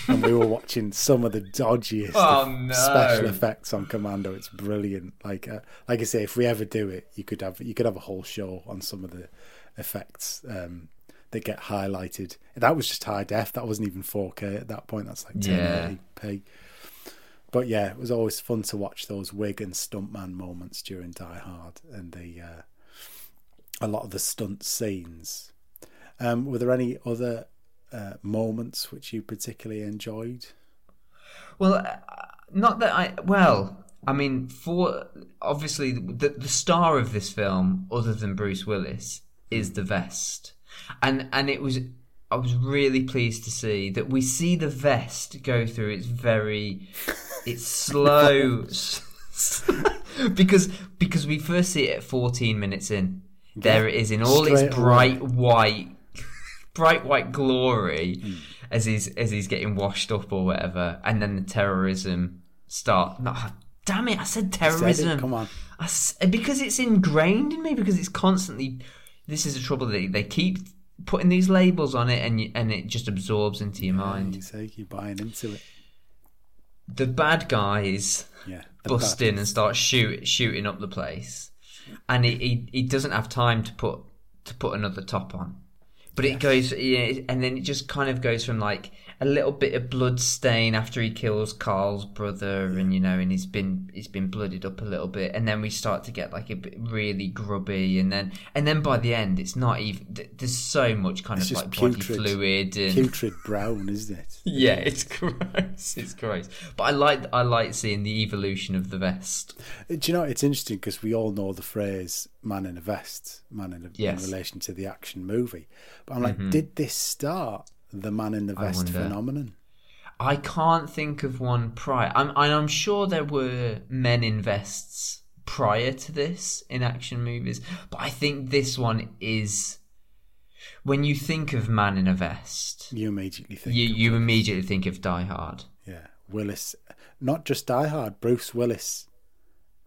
And we were watching some of the dodgiest Oh, no. special effects on Commando. It's brilliant. Like, uh, like I say, if we ever do it, you could have you could have a whole show on some of the effects um, that get highlighted. That was just high def. That wasn't even 4K at that point. That's like Yeah. 1080p. But yeah, it was always fun to watch those wig and stuntman moments during Die Hard and the uh, a lot of the stunt scenes. Um, were there any other uh, moments which you particularly enjoyed? Well, uh, not that I. Well, I mean, for obviously the the star of this film, other than Bruce Willis, is the vest, and and it was. I was really pleased to see that we see the vest go through its very, it's slow, because because we first see it at 14 minutes in. There it is in all its Straight away. bright white, bright white glory hmm. as he's as he's getting washed up or whatever, and then the terrorism start. No, damn it! I said Said terrorism. Come on. I because it's ingrained in me because it's constantly. This is the trouble. They they keep putting these labels on it, and you, and it just absorbs into your You mind. say you're buying into it. The bad guys Yeah. bust in and start shoot shooting up the place, and he, he he doesn't have time to put to put another top on. But it goes, yeah, and then it just kind of goes from like a little bit of blood stain after he kills Carl's brother, and you know, and he's been he's been blooded up a little bit, and then we start to get like a bit really grubby, and then and then by the end, it's not even. There's so much kind It's of like body putrid. fluid and Putrid brown, isn't it? yeah, it's gross. It's gross. But I like I like seeing the evolution of the vest. Do you know, it's interesting because we all know the phrase man in a vest, man in, a, Yes. Mm-hmm. in relation to the action movie. But I'm like, did this start the man in the vest wonder. phenomenon? I can't think of one prior. I'm I'm sure there were men in vests prior to this in action movies, but I think this one is. When you think of man in a vest, You immediately think. you of you Willis. immediately think of Die Hard. Yeah. Willis. Not just Die Hard, Bruce Willis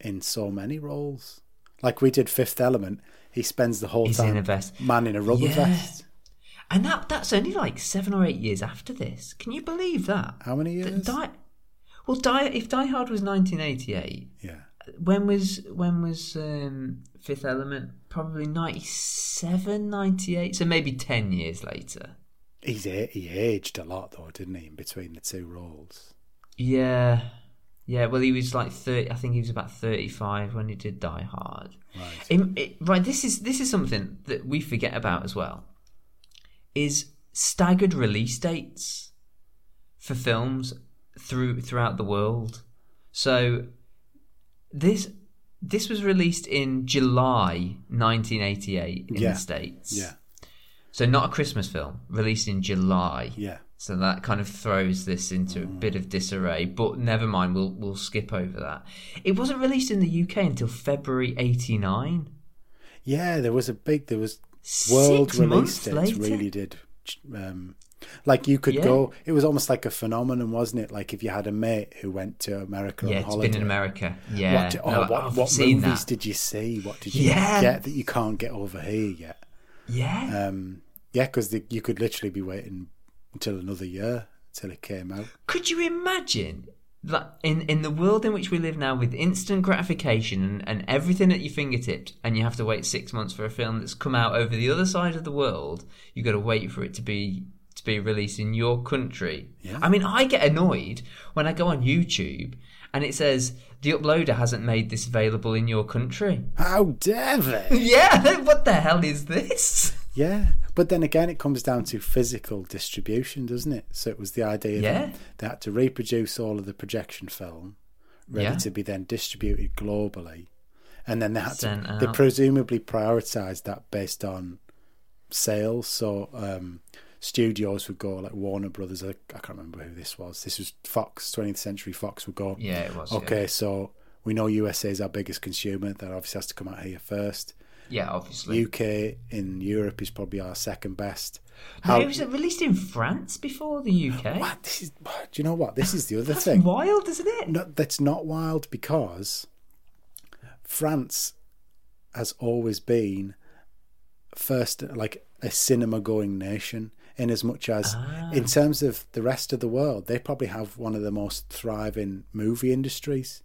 in so many roles. Like we did Fifth Element, he spends the whole He's time in a vest. man in a rubber Yeah. vest. And that that's only like seven or eight years after this. Can you believe that? How many years? Die, well, Die if Die Hard was 1988, yeah. when was when was um, Fifth Element? Probably 97, 98, so maybe ten years later. He's a- he aged a lot though, didn't he, in between the two roles? Yeah, yeah. Well, he was like thirty. I think he was about thirty-five when he did Die Hard. Right. It- it- right. This is this is something that we forget about as well. Is staggered release dates for films through throughout the world. So this this was released in July 1988 in Yeah. the states. Yeah, So not a Christmas film, released in July. yeah. So that kind of throws this into a bit of disarray. But never mind, we'll we'll skip over that. It wasn't released in the UK until February '89. Yeah, there was a big, there was world Six release dates later. really did. Um, like you could Yeah. go, it was almost like a phenomenon, wasn't it? Like if you had a mate who went to America Yeah, on it's holiday. been in America. Yeah. What, oh, No, what, what movies that. did you see? What did you Yeah. get that you can't get over here yet? Yeah. Um, yeah, because you could literally be waiting until another year till it came out. Could you imagine in, in the world in which we live now with instant gratification and, and everything at your fingertips and you have to wait six months for a film that's come out over the other side of the world, you've got to wait for it to be to be released in your country. Yeah. I mean I get annoyed when I go on YouTube and it says the uploader hasn't made this available in your country. How dare they? Yeah, what the hell is this? Yeah, but then again, it comes down to physical distribution, doesn't it? So it was the idea Yeah. that they had to reproduce all of the projection film, ready Yeah. to be then distributed globally, and then they had Sent to. They presumably prioritized that based on sales. So um, studios would go like Warner Brothers. I, I can't remember who this was. This was Fox, 20th Century Fox would go. Yeah, it was. yeah. Okay, so we know USA is our biggest consumer. That obviously has to come out here first. Yeah, obviously. UK in Europe is probably our second best. No, it was released in France before the UK. What? This is, do you know what? This is the other That's thing. wild, isn't it? No, that's not wild because France has always been first, like a cinema going nation, in as much as, Ah. in terms of the rest of the world, they probably have one of the most thriving movie industries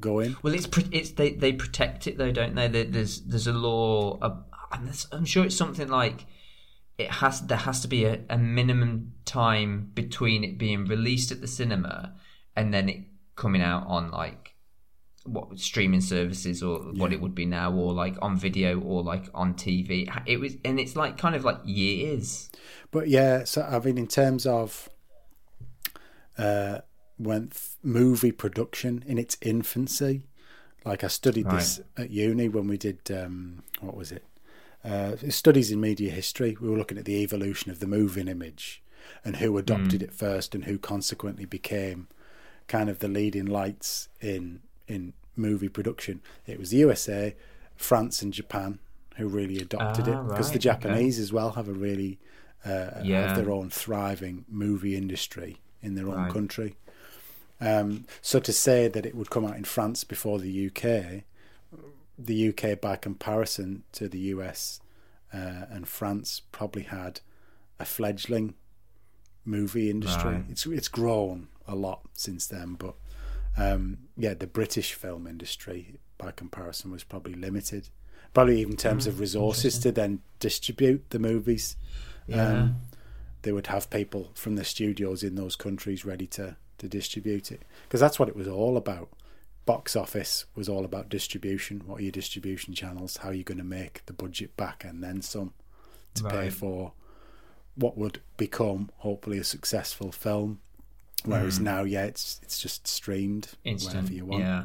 going. Well, it's it's they, they protect it though, don't they? There's there's a law. I'm sure it's something like it has there has to be a, a minimum time between it being released at the cinema and then it coming out on like what streaming services or what it would be now or like on video or like on TV. It was and it's like kind of like years. But yeah, so I mean, in terms of uh, when th- movie production in its infancy, like I studied this at uni when we did um, what was it? Uh, studies in media history. We were looking at the evolution of the moving image and who adopted it first and who consequently became kind of the leading lights in in movie production. It was the USA, France, and Japan who really adopted Ah, it because right, the okay. Japanese as well have a really uh, Yeah. have their own thriving movie industry in their own Right. country. Um, so to say that it would come out in France before the UK, the UK by comparison to the US uh, and France probably had a fledgling movie industry. Right. It's it's grown a lot since then, but um, yeah, the British film industry by comparison was probably limited. Probably even in terms Mm, of resources to then distribute the movies. Yeah. Um, they would have people from the studios in those countries ready to, to distribute it because that's what it was all about. Box office was all about distribution. What are your distribution channels? How are you going to make the budget back and then some to pay for what would become hopefully a successful film? Whereas now, yeah, it's it's just streamed Mm. instant. wherever you want. Yeah,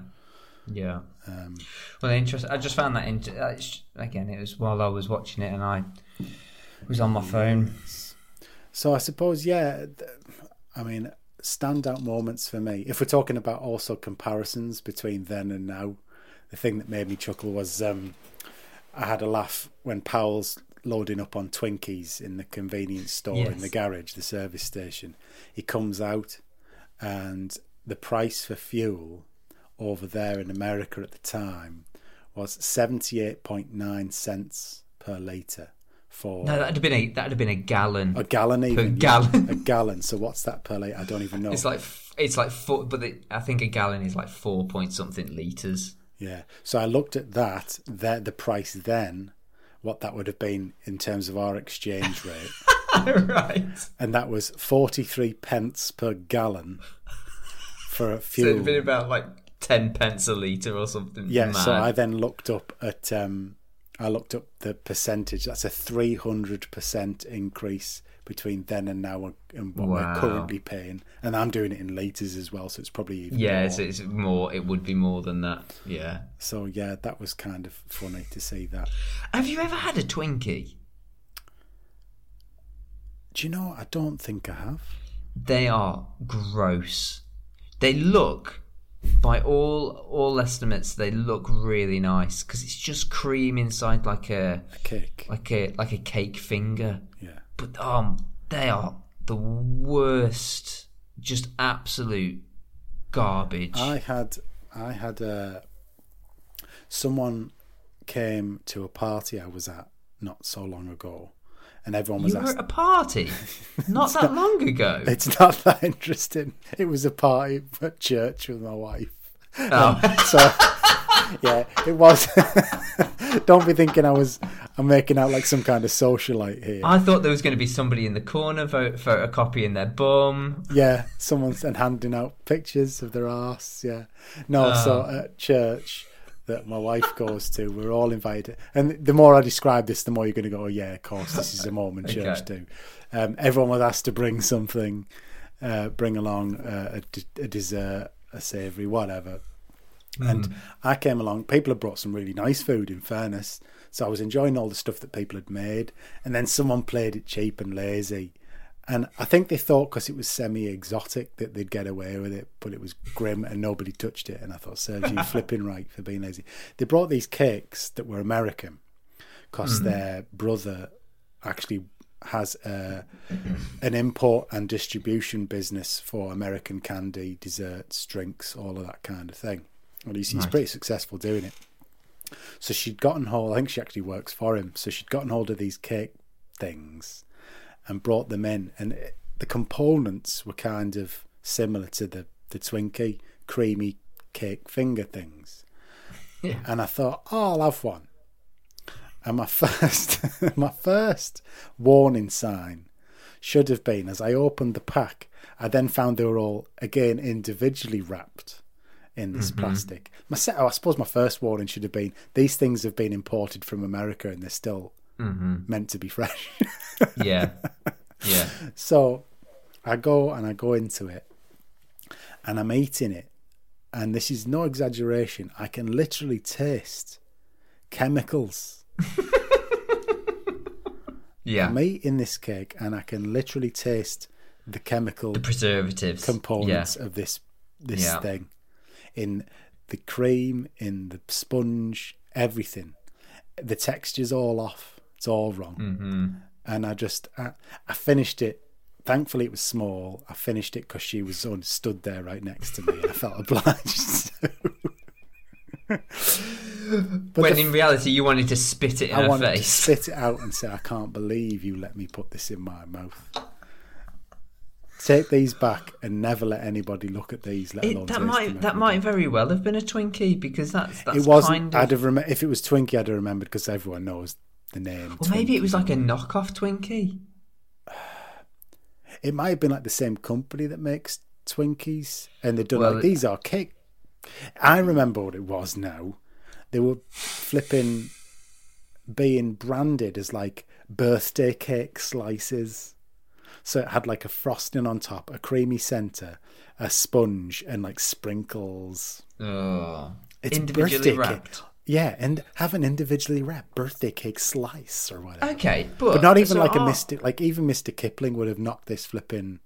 yeah. Um, Well, interesting. I just found that int- uh, again. It was while I was watching it, and I was on my phone. So I suppose, yeah. I mean, standout moments for me. If we're talking about also comparisons between then and now, the thing that made me chuckle was um, I had a laugh when Powell's loading up on Twinkies in the convenience store in the garage, the service station. He comes out, and the price for fuel over there in America at the time was seventy eight point nine cents per litre for No, that'd have been a that'd have been a gallon. a gallon even. yeah. gallon. a gallon. So what's that per litre? I don't even know. It's like it's like four, but the, I think a gallon is like four point something liters. yeah. So I looked at that, the, the price then, what that would have been in terms of our exchange rate. right. and that was 43 pence per gallon for a So fuel. it'd been about like ten pence a litre or something. yeah, mad. so I then looked up at um, I looked up the percentage. That's a 300% increase between then and now and what Wow. we're currently paying. And I'm doing it in litres as well, so it's probably even Yeah, more. it's, it's more. It would be more than that. Yeah. So yeah, that was kind of funny to see that. Have you ever had a Twinkie? Do you know? I don't think I have. They are gross. They look, by all all estimates, they look really nice because it's just cream inside like a A cake. like a like a cake finger. Yeah. But um, they are the worst. Just absolute garbage. I had I had a someone came to a party I was at not so long ago, and everyone was you were at a party not that long ago. It's not that interesting. It was a party at church with my wife. Oh. Um, so yeah, it was. Don't be thinking I was. I'm making out like some kind of socialite here. I thought there was going to be somebody in the corner vote for a copy in their bum. Yeah, someone's and handing out pictures of their ass. Yeah, no. So Oh. at church that my wife goes to, we're all invited. And the more I describe this, the more you're going to go, oh, "Yeah, of course, this is a moment church Okay. do." Um, everyone was asked to bring something, uh, bring along uh, a, d- a dessert, a savoury, whatever. And I came along. People had brought some really nice food, in fairness. So I was enjoying all the stuff that people had made. And then someone played it cheap and lazy. And I think they thought because it was semi exotic that they'd get away with it, but it was grim and nobody touched it. And I thought, you flipping right for being lazy. They brought these cakes that were American because mm-hmm. their brother actually has a, an import and distribution business for American candy, desserts, drinks, all of that kind of thing. And he's, he's pretty successful doing it. So she'd gotten hold, I think she actually works for him. So she'd gotten hold of these cake things and brought them in. And it, the components were kind of similar to the, the Twinkie creamy cake finger things. Yeah. And I thought, oh, I'll have one. And my first, my first warning sign should have been as I opened the pack. I then found they were all again individually wrapped in this mm-hmm. plastic. My set, oh, I suppose my first warning should have been these things have been imported from America and they're still Mm-hmm. meant to be fresh. Yeah, yeah. So I go and I go into it and I'm eating it. And this is no exaggeration. I can literally taste chemicals. Yeah. I'm eating this cake and I can literally taste the chemical the preservatives. components of this this Yeah. thing in the cream, in the sponge, everything. The texture's all off. It's all wrong. Mm-hmm. And I just I, I finished it. Thankfully, it was small. I finished it because she was on, stood there right next to me, and I felt obliged. but when the in reality you wanted to spit it in I her face. spit it out and say, I can't believe you let me put this in my mouth. Take these back and never let anybody look at these, let alone It, that might that might very well have been a Twinkie because that's that's It wasn't. kind of. I'd have rem- if it was Twinkie, I'd have remembered because everyone knows the name. well, maybe it was like a knockoff Twinkie. It might have been like the same company that makes Twinkies, and they'd done Well, like these are cake. I remember what it was now. They were flipping being branded as like birthday cake slices. So it had like a frosting on top, a creamy centre, a sponge, and like sprinkles. Oh, It's individually birthday wrapped. cake. Yeah, and have an individually wrapped birthday cake slice or whatever. Okay, but, But not even so like a Mr. Like even Mr. Kipling would have knocked this flipping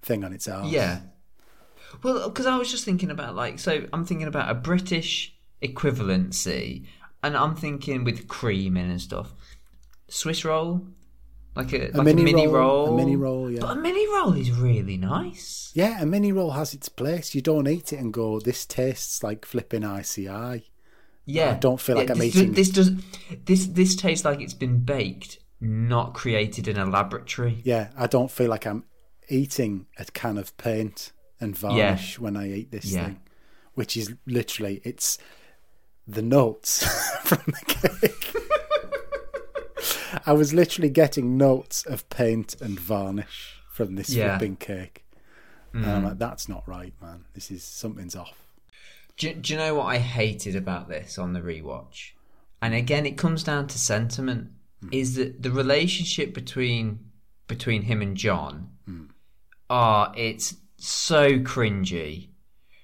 thing on its arse. Yeah. Well, because I was just thinking about like, so I'm thinking about a British equivalency, and I'm thinking with cream in and stuff. Swiss roll, like a, like mini a mini roll, roll, a mini roll, yeah. But a mini roll is really nice. Yeah, a mini roll has its place. You don't eat it and go, this tastes like flipping ICI. Yeah, I don't feel like I'm this, eating- This does this this tastes like it's been baked, not created in a laboratory. Yeah, I don't feel like I'm eating a can of paint and varnish when I eat this Yeah. thing, which is literally it's the notes from the cake. I was literally getting notes of paint and varnish from this Yeah. flipping cake. And I'm mm. like, that's not right, man. This is something's off. Do, do you know what I hated about this on the rewatch? And again, it comes down to sentiment. Is that the relationship between between him and John? Ah, it's so cringy.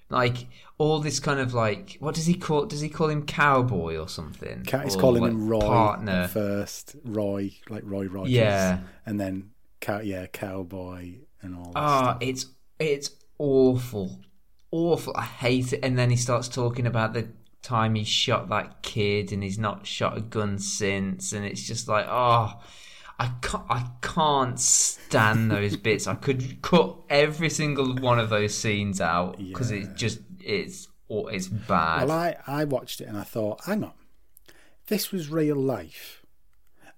Like all this kind of like, what does he call? Does he call him cowboy or something? He's Or, calling like, him Roy partner. first. Roy, like Roy Rogers. Yeah. And then, cow, yeah, cowboy and all that Ah, stuff. it's it's awful, awful. I hate it. And then he starts talking about the time he shot that kid, and he's not shot a gun since. And it's just like, oh, I can't, I can't stand those bits. I could cut every single one of those scenes out because Yeah. it just it's oh, it's bad. Well, I, I watched it and I thought, hang on, this was real life.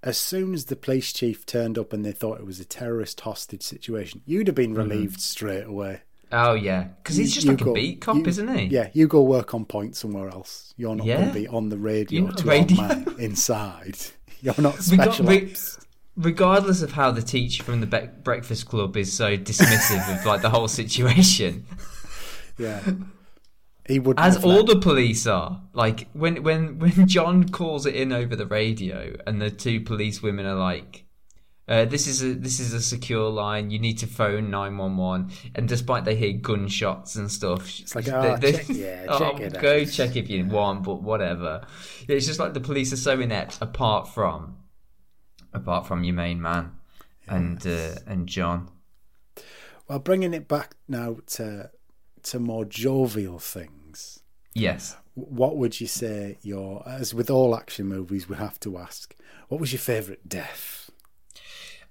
As soon as the police chief turned up and they thought it was a terrorist hostage situation, you'd have Mm-hmm. been relieved straight away. Oh yeah, because he's just You like a beat cop, you- isn't he? Yeah, you go work on point somewhere else. You're not Yeah. going to be on the radio You're not to radio. man inside. You're not got- special we- regardless of how the teacher from the Be- Breakfast Club is so dismissive of like the whole situation, Yeah. He would as all the police are. Like when when when John calls it in over the radio, and the two police women are like. Uh, this is a this is a secure line. You need to phone nine one one, and despite they hear gunshots and stuff, it's like, "Oh, check- yeah, check it Go out." check if you want, but whatever. It's just like the police are so inept. Apart from, apart from your main man, and uh, and John. Well, bringing it back now to to more jovial things. Yes. What would you say your as with all action movies we have to ask, what was your favourite death?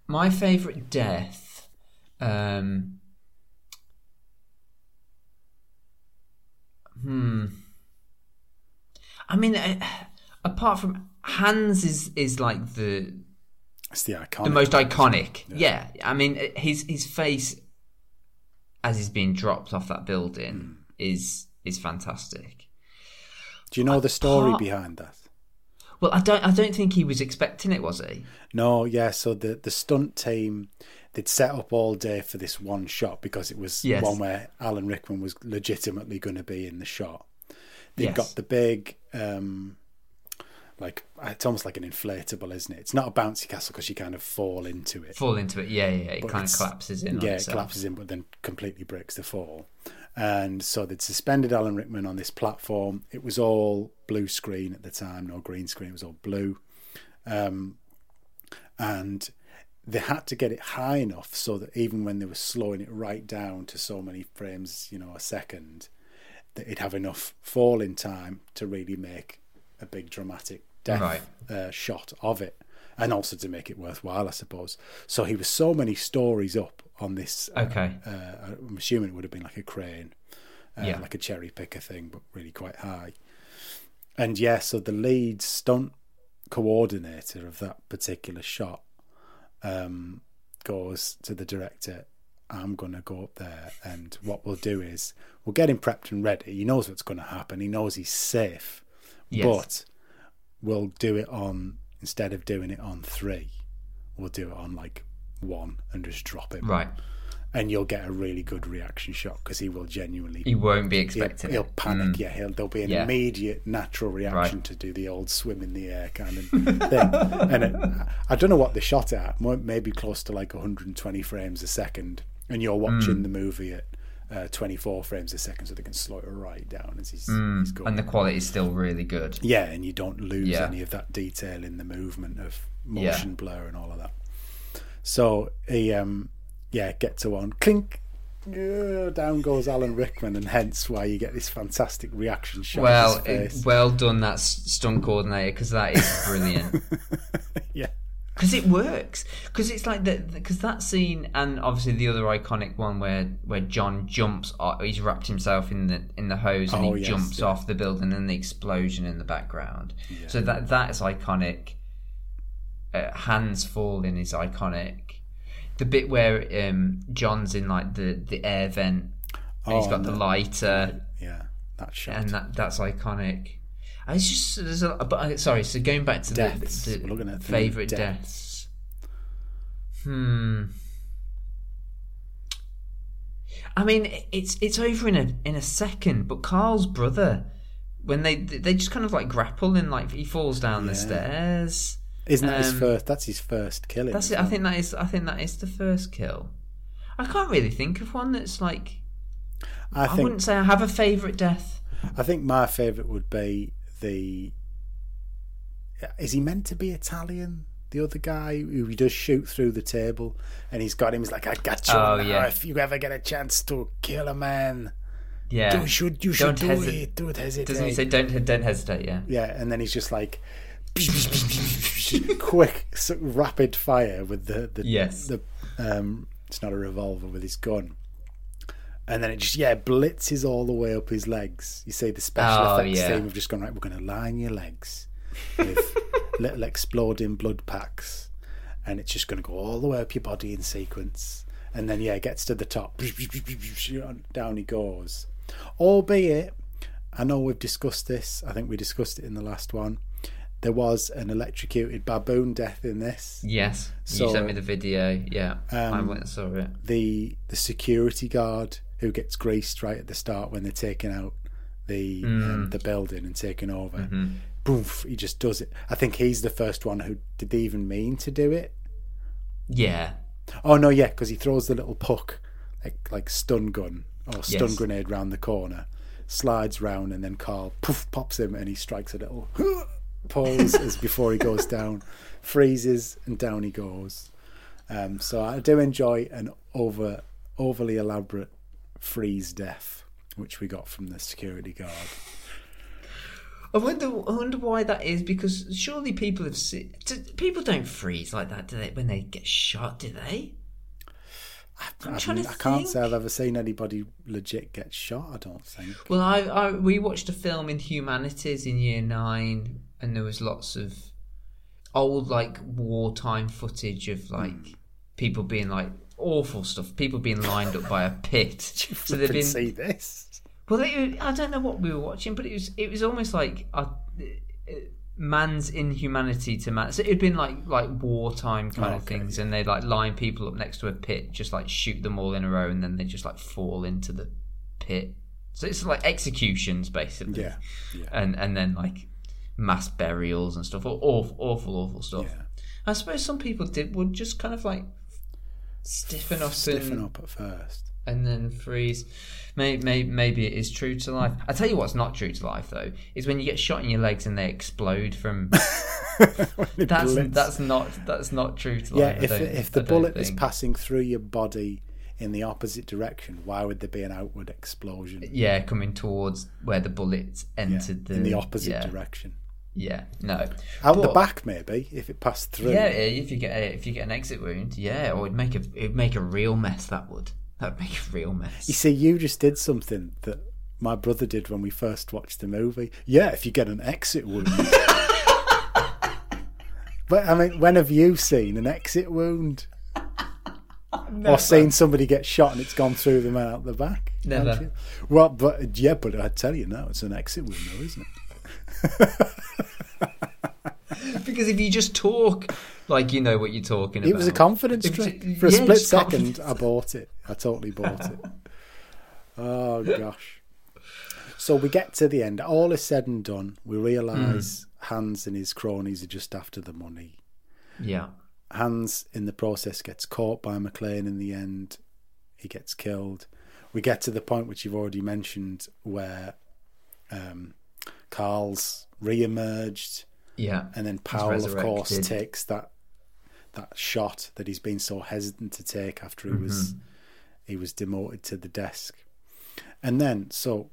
My favourite death. Um, hmm. I mean, uh, apart from Hans is is like the It's the iconic the most iconic. Yeah. I mean, his his face as he's being dropped off that building is is fantastic. Do you know the story behind that? Well, I don't I don't think he was expecting it, was he? No, yeah. So the the stunt team they'd set up all day for this one shot because it was Yes. one where Alan Rickman was legitimately going to be in the shot. They've Yes. got the big, um, like it's almost like an inflatable, isn't it? It's not a bouncy castle because you kind of fall into it. Fall into it. Yeah, yeah. yeah. It But kind of collapses in. yeah, it collapses in, but then completely breaks the fall. And so they'd suspended Alan Rickman on this platform. It was all blue screen at the time, no green screen. It was all blue, um, and they had to get it high enough so that even when they were slowing it right down to so many frames, you know, a second, that it'd have enough falling time to really make a big dramatic death Right. uh, shot of it, and also to make it worthwhile, I suppose. So he was so many stories up on this. uh, Okay. Uh, I'm assuming it would have been like a crane, uh, Yeah. like a cherry picker thing, but really quite high. And yeah, so the lead stunt coordinator of that particular shot um, goes to the director. I'm going to go up there, and what we'll do is we'll get him prepped and ready. He knows what's going to happen. He knows he's safe, Yes. but we'll do it on instead of doing it on three, we'll do it on like one and just drop him, Right. and you'll get a really good reaction shot because he will genuinely He won't be he'll, expecting he'll it. panic. Yeah, he'll, there'll be an Yeah. immediate natural reaction Right. to do the old swim in the air kind of thing. and it, I don't know what they shot at. Maybe close to like 120 frames a second, and you're watching Mm. the movie at uh, 24 frames a second, so they can slow it right down as he's, he's going. Mm. And the quality is still really good. yeah, and you don't lose Yeah. any of that detail in the movement of Yeah. motion blur and all of that. So he, um, yeah, get to one clink. yeah, Down goes Alan Rickman, and hence why you get this fantastic reaction shot. Well, well done, that stunt coordinator, because that is brilliant. yeah, Because it works. Because it's like the because that scene and obviously the other iconic one where where John jumps, off, he's wrapped himself in the in the hose and Oh, he yes, jumps yeah. off the building and the explosion in the background. So that that is iconic. Uh, Hans falling is iconic. The bit where um, John's in like the the air vent and he's Oh, got and the the- lighter yeah, that shot. and that that's iconic. It's just there's a but uh, sorry. So going back to Deaths. the, We're looking at the favorite deaths. deaths. Hmm. I mean, it's it's over in a in a second. But Carl's brother, when they they just kind of like grapple and like he falls down the stairs. Isn't that his Um, first? That's his first killing. That's it. I think that is. I think that is the first kill. I can't really think of one that's like. I I, think wouldn't say I have a favorite death. I think my favourite would be the. Is he meant to be Italian? The other guy who he does shoot through the table, and he's got him. He's like, "I got you Oh, now. yeah. If you ever get a chance to kill a man, Yeah. do should you should Don't do hesi- it. Don't hesitate." Doesn't he say don't don't hesitate? Yeah. yeah, and then he's just like quick, rapid fire with the the Yes. the um. It's not a revolver with his gun. And then it just yeah blitzes all the way up his legs. You see the special Oh, effects yeah. team have just gone right. We're going to line your legs with little exploding blood packs, and it's just going to go all the way up your body in sequence. And then yeah, it gets to the top. Down he goes. Albeit, I know we've discussed this. I think we discussed it in the last one. There was an electrocuted baboon death in this. Yes. So- you sent me the video. Yeah. I Um, went and saw it. the the security guard who gets greased right at the start when they're taking out the um, the building and taking over. Boof! He just does it. I think he's the first one who did they even mean to do it. Yeah. Oh no, yeah, because he throws the little puck like like stun gun or stun Yes. grenade round the corner, slides round, and then Carl poof pops him and he strikes a little pause as before he goes down, freezes and down he goes. Um, so I do enjoy an over overly elaborate freeze death, which we got from the security guard. I wonder. I wonder why that is because surely people have seen. People don't freeze like that, do they? When they get shot, do they? I'm I, trying mean, to I can't say. I've ever seen anybody legit get shot. I don't think. Well, I, I we watched a film in humanities in year nine, and there was lots of old like wartime footage of like Hmm. people being like awful stuff, people being lined up by a pit. so they've been see this. well. They, I don't know what we were watching, but it was it was almost like a, uh, man's inhumanity to man. So it'd been like like wartime kind of Okay, things, and they'd like line people up next to a pit, just like shoot them all in a row, and then they just like fall into the pit. So it's like executions basically Yeah, yeah. and and then like mass burials and stuff. Awful, awful, awful stuff. Yeah. I suppose some people did would just kind of like stiffen up Stiffen and, up at first. and then freeze. Maybe, maybe maybe it is true to life. I tell you what's not true to life though is when you get shot in your legs and they explode from. That's blitz. that's not that's not true to yeah. life. I If if the bullet is passing through your body in the opposite direction, why would there be an outward explosion? yeah, coming towards where the bullets Yeah, entered the in the opposite yeah, direction. Yeah, no. Out the back, maybe if it passed through. Yeah, if you get a, if you get an exit wound, yeah, or it'd make a it'd make a real mess. That would that would make a real mess. You see, you just did something that my brother did when we first watched the movie. Yeah, if you get an exit wound. but I mean, when have you seen an exit wound? Or seen somebody get shot and it's gone through them and out the back? Never. Well, but yeah, but I tell you now, it's an exit wound, though, isn't it? because if you just talk like you know what you're talking about, It was a confidence trick. For a yeah, split second, confidence. I bought it. I totally bought it. Oh gosh. So we get to the end. All is said and done. We realise Hans and his cronies are just after the money. Yeah, Hans, in the process, gets caught by McClane in the end. He gets killed. We get to the point which you've already mentioned where um, Carl's re-emerged yeah, and then Powell, of course, takes that that shot that he's been so hesitant to take after he was he was demoted to the desk, and then so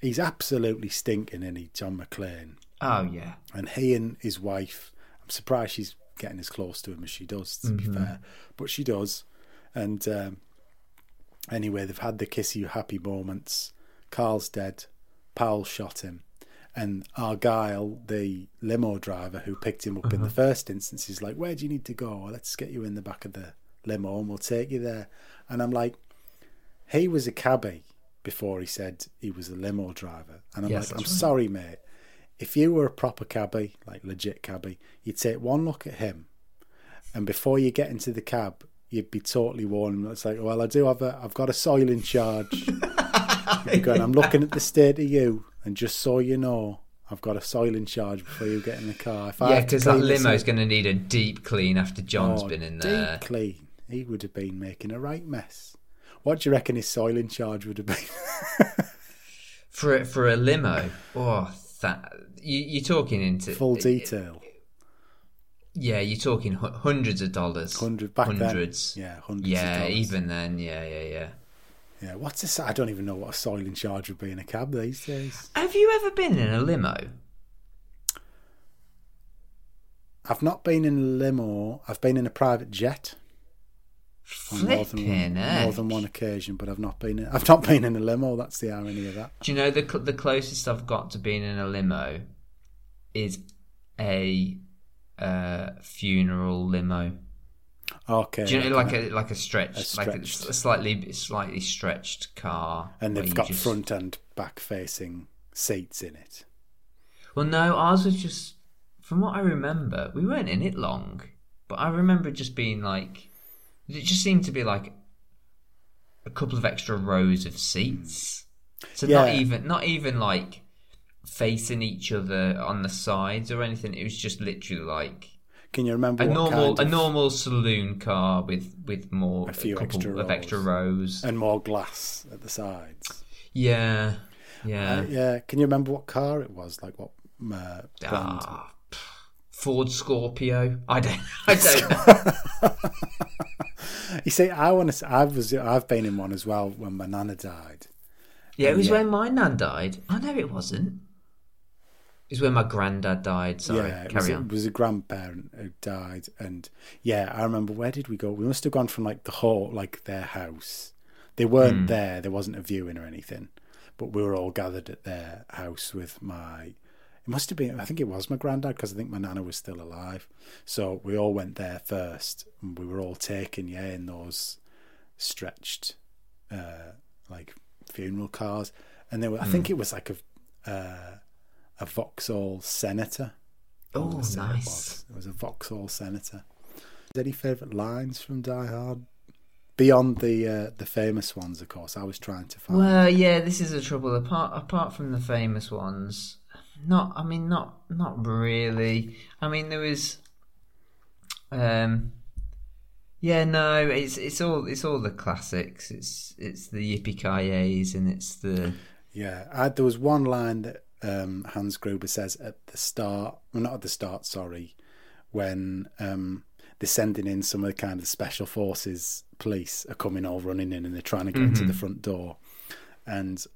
he's absolutely stinking, in he John McClane, oh yeah, and he and his wife. I'm surprised she's getting as close to him as she does. To be fair, but she does, and um, anyway, they've had the kissy happy moments. Carl's dead. Powell shot him. And Argyle, the limo driver who picked him up in the uh-huh. first instance, is like, Where do you need to go? Let's get you in the back of the limo and we'll take you there. And I'm like, He was a cabbie before he said he was a limo driver. And I'm Yes, like, I'm right. sorry, mate. if you were a proper cabbie, like legit cabbie, you'd take one look at him, and before you get into the cab, you'd be totally warned. It's like, well, I do have a, I've got a soil in charge. Going, I'm looking at the state of you, and just so you know, I've got a soil in charge before you get in the car. If I Yeah, because that limo's going to need a deep clean after John's Oh, been in there. Deep clean. He would have been making a right mess. What do you reckon his soil in charge would have been? For a- for a limo, oh, that you, you're talking into Full detail. Yeah, you're talking hu- hundreds of dollars. Hundred back hundreds. then. Yeah, hundreds. Yeah, of dollars. even then, yeah, yeah, yeah. Yeah, what's this? I don't even know what a soil in charge would be in a cab these days. Have you ever been in a limo? I've not been in a limo. I've been in a private jet on more than, heck. more than one occasion, but I've not been. In, I've not been in a limo. That's the irony of that. Do you know the the closest I've got to being in a limo is a uh, funeral limo. Okay, Do you know like a like a stretch, A like a, slightly slightly stretched car, and they've got just- front and back facing seats in it. Well, no, ours was just from what I remember. We weren't in it long, but I remember it just being like it just seemed to be like a couple of extra rows of seats. So not even not even like facing each other on the sides or anything. It was just literally like Can you remember a what normal a of, normal saloon car with with more A few couple extra of extra rows. rows. and more glass at the sides? Yeah, yeah. Uh, yeah. Can you remember what car it was? Like what uh, brand? Ah, Ford Scorpio. I don't. I don't. You see, I want to. I was. I've been in one as well when my nana died. Yeah, it was Yeah. when my nan died. Oh know it wasn't. Was when my granddad died. Sorry, yeah, it carry was, on. it was a grandparent who died, and yeah, I remember. Where did we go? We must have gone from like the whole, like their house. They weren't Hmm. there. There wasn't a viewing or anything, but we were all gathered at their house with my. It must have been. I think it was my granddad because I think my nana was still alive. So we all went there first, and we were all taken, yeah, in those stretched, uh, like funeral cars, and there were. I think Hmm. it was like a. Uh, a Vauxhall Senator. Oh, That's what it nice. was. It was a Vauxhall Senator. Any favourite lines from Die Hard? Beyond the uh, the famous ones, of course. I was trying to find. Well, yeah, this is the trouble. Apart apart from the famous ones, not. I mean, not not really. I mean, there was. Um. Yeah, no, it's it's all it's all the classics. It's it's the yippee ki and it's the Yeah, I, there was one line that um, Hans Gruber says at the start. Well, not at the start. Sorry, when um, they're sending in some of the kind of special forces police are coming all running in and they're trying to get into the front door, and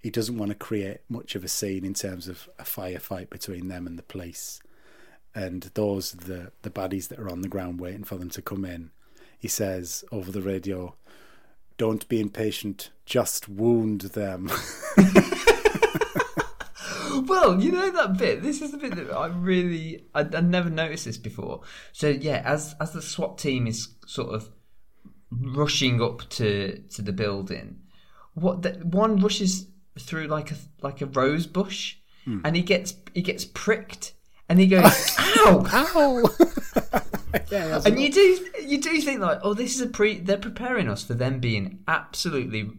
he doesn't want to create much of a scene in terms of a firefight between them and the police. And those are the the baddies that are on the ground waiting for them to come in. He says over the radio, "Don't be impatient. Just wound them." Well, you know that bit. This is the bit that I really I, I never noticed this before. So yeah, as as the SWAT team is sort of rushing up to to the building, what the, one rushes through like a like a rose bush, hmm. and he gets he gets pricked, and he goes, "Ow!" Ow! yeah, that's And you do you do think like, oh, this is a pre. They're preparing us for them being absolutely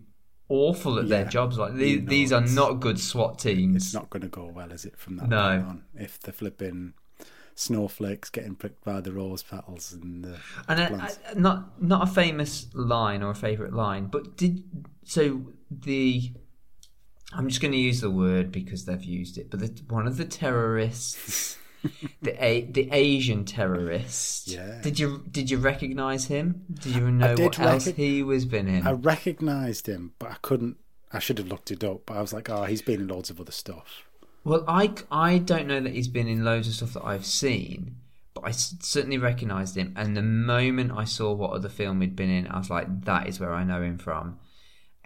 awful at their jobs. Like these, these are not good SWAT teams. it's not going to go well, is it? From that No. point on, if the flipping snowflakes getting pricked by the rose petals and the And uh, plants. uh, not not a famous line or a favorite line, but did so the. I'm just going to use the word because they've used it, but the, one of the terrorists, the a, the Asian terrorist. Yeah. Did you did you recognise him? Did you know did what else he was been in? I recognised him, but I couldn't. I should have looked it up, but I was like, oh, he's been in loads of other stuff. Well, I, I don't know that he's been in loads of stuff that I've seen, but I certainly recognised him. And the moment I saw what other film he'd been in, I was like, that is where I know him from.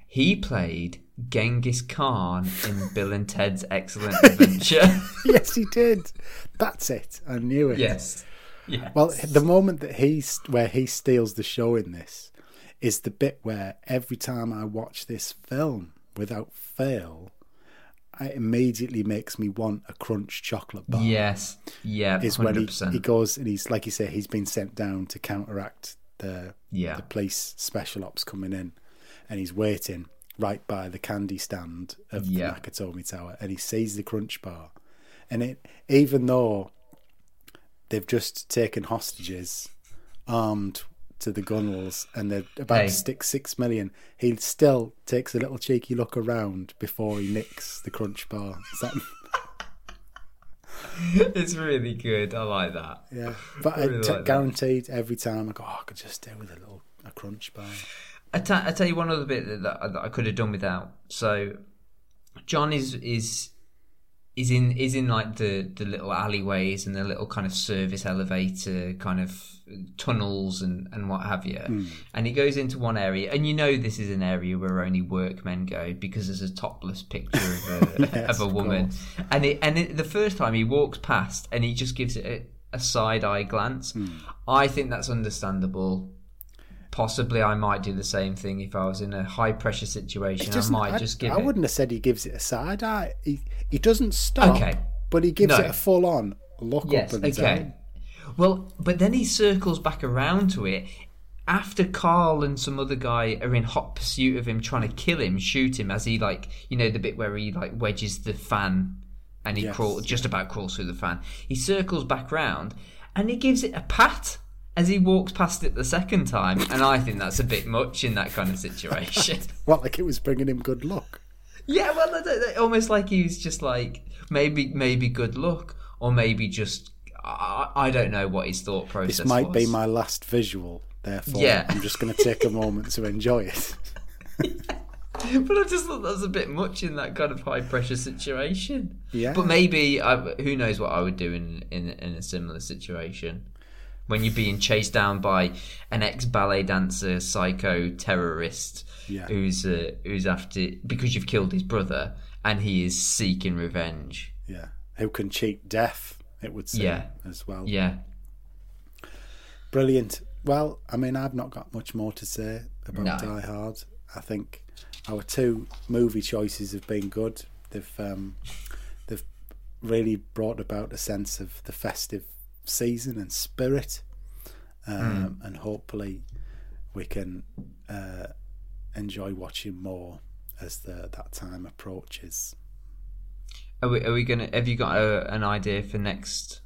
He played Genghis Khan in Bill and Ted's Excellent Adventure. yes, he did. That's it. I knew it. yes. Yeah. Well, the moment that he's where he steals the show in this is the bit where every time I watch this film, without fail, it immediately makes me want a crunch chocolate bar. Yes, yeah, is hundred when he, he goes and he's like you say he's been sent down to counteract the Yeah. the police special ops coming in, and he's waiting right by the candy stand of Yeah. the Nakatomi Tower, and he sees the crunch bar, and it even though they've just taken hostages, armed to the gunwales, and they're about Hey. to stick six million, he still takes a little cheeky look around before he nicks the crunch bar. That- it's really good. I like that. Yeah, but I I really t- like that. guaranteed every time I go, oh, I could just stay with a little a crunch bar. I ta- tell you one other bit that, that, I could have done without. So, John is is is in is in like the the little alleyways and the little kind of service elevator kind of tunnels and and what have you. Hmm. And he goes into one area, and you know this is an area where only workmen go because there's a topless picture of a Yes, of a woman. course. And it, and it, the first time he walks past, and he just gives it a, a side eye glance. Hmm. I think that's understandable possibly I might do the same thing if I was in a high pressure situation. I might I, just give I it. wouldn't have said he gives it a side eye. He he doesn't stop, Okay. but he gives No. it a full on look Yes, up and okay. down. Well, but then he circles back around to it after Carl and some other guy are in hot pursuit of him, trying to kill him, shoot him as he like you know the bit where he like wedges the fan and he Yes. crawl just about crawls through the fan. He circles back round and he gives it a pat as he walks past it the second time, and I think that's a bit much in that kind of situation. Well, like it was bringing him good luck. Yeah, well, almost like he was just like maybe maybe good luck, or maybe just I, I don't know what his thought process. This might be my last visual. Therefore, Yeah. I'm just going to take a moment to enjoy it. But I just thought that was a bit much in that kind of high pressure situation. Yeah. But maybe I, who knows what I would do in, in in a similar situation when you're being chased down by an ex ballet dancer, psycho terrorist Yeah. who's uh, who's after because you've killed his brother and he is seeking revenge. Yeah, who can cheat death? It would seem Yeah. as well. Yeah. Brilliant. Well, I mean, I've not got much more to say about No. Die Hard. I think our two movie choices have been good. They've um, they've really brought about a sense of the festive season and spirit, um, and hopefully we can uh, enjoy watching more as the that time approaches. Are we, are we gonna? Have you got a, an idea for next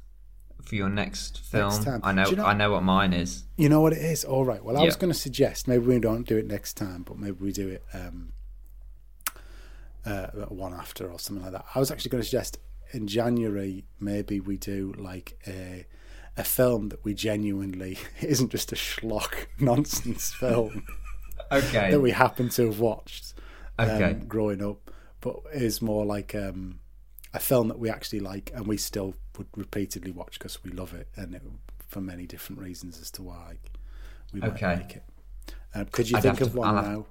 for your next film? time. I know, you know- I know what mine is. You know what it is? All right. Well, I was going to suggest maybe we don't do it next time, but maybe we do it um, uh, one after or something like that. I was actually going to suggest in January maybe we do like a a film that we genuinely isn't just a schlock nonsense film Okay. that we happen to have watched um, Okay. growing up, but is more like um, a film that we actually like and we still would repeatedly watch because we love it and it, for many different reasons as to why we might Okay. like it. Uh, could you I'd think of to- one I'll now?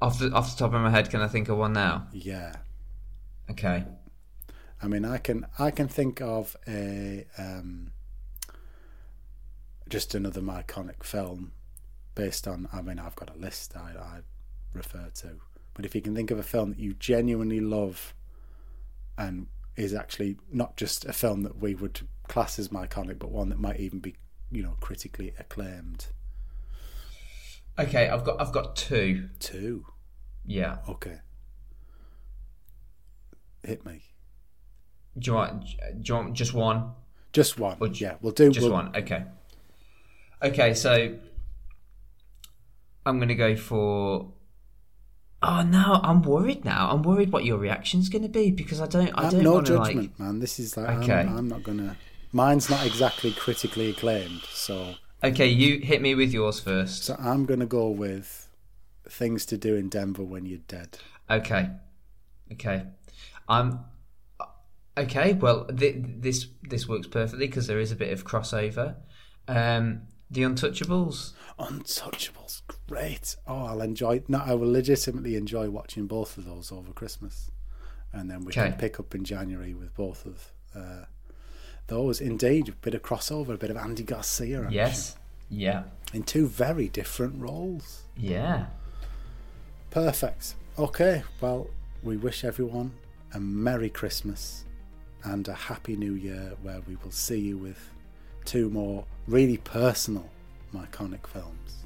off the off the top of my head, can I think of one now? Yeah. Okay. I mean, I can I can think of a um, just another iconic film based on. I mean, I've got a list I, I refer to, but if you can think of a film that you genuinely love, and is actually not just a film that we would class as iconic, but one that might even be, you know, critically acclaimed Okay, I've got I've got two. too. Yeah. Okay, hit me. Do you want do you want just one? Just one. Or yeah, we'll do Just we'll- one. Okay. Okay, so I'm gonna go for. Oh no, I'm worried now. I'm worried what your reaction's going to be because I don't. I I'm don't no want to judgment, like. man. This is like Okay. I'm, I'm not gonna. Mine's not exactly critically acclaimed, so Okay, you hit me with yours first. so I'm gonna go with things to do in Denver when you're dead. Okay. Okay. I'm. Okay. Well, th- this this works perfectly because there is a bit of crossover. Um, the Untouchables. Untouchables, great. Oh, I'll enjoy. No, I will legitimately enjoy watching both of those over Christmas, and then we can pick up in January with both of uh, those. Indeed, a bit of crossover, a bit of Andy Garcia. action, Yes. Yeah. in two very different roles. Yeah. Perfect. Okay. Well, we wish everyone a Merry Christmas and a happy new year where we will see you with two more really personal, myconic films.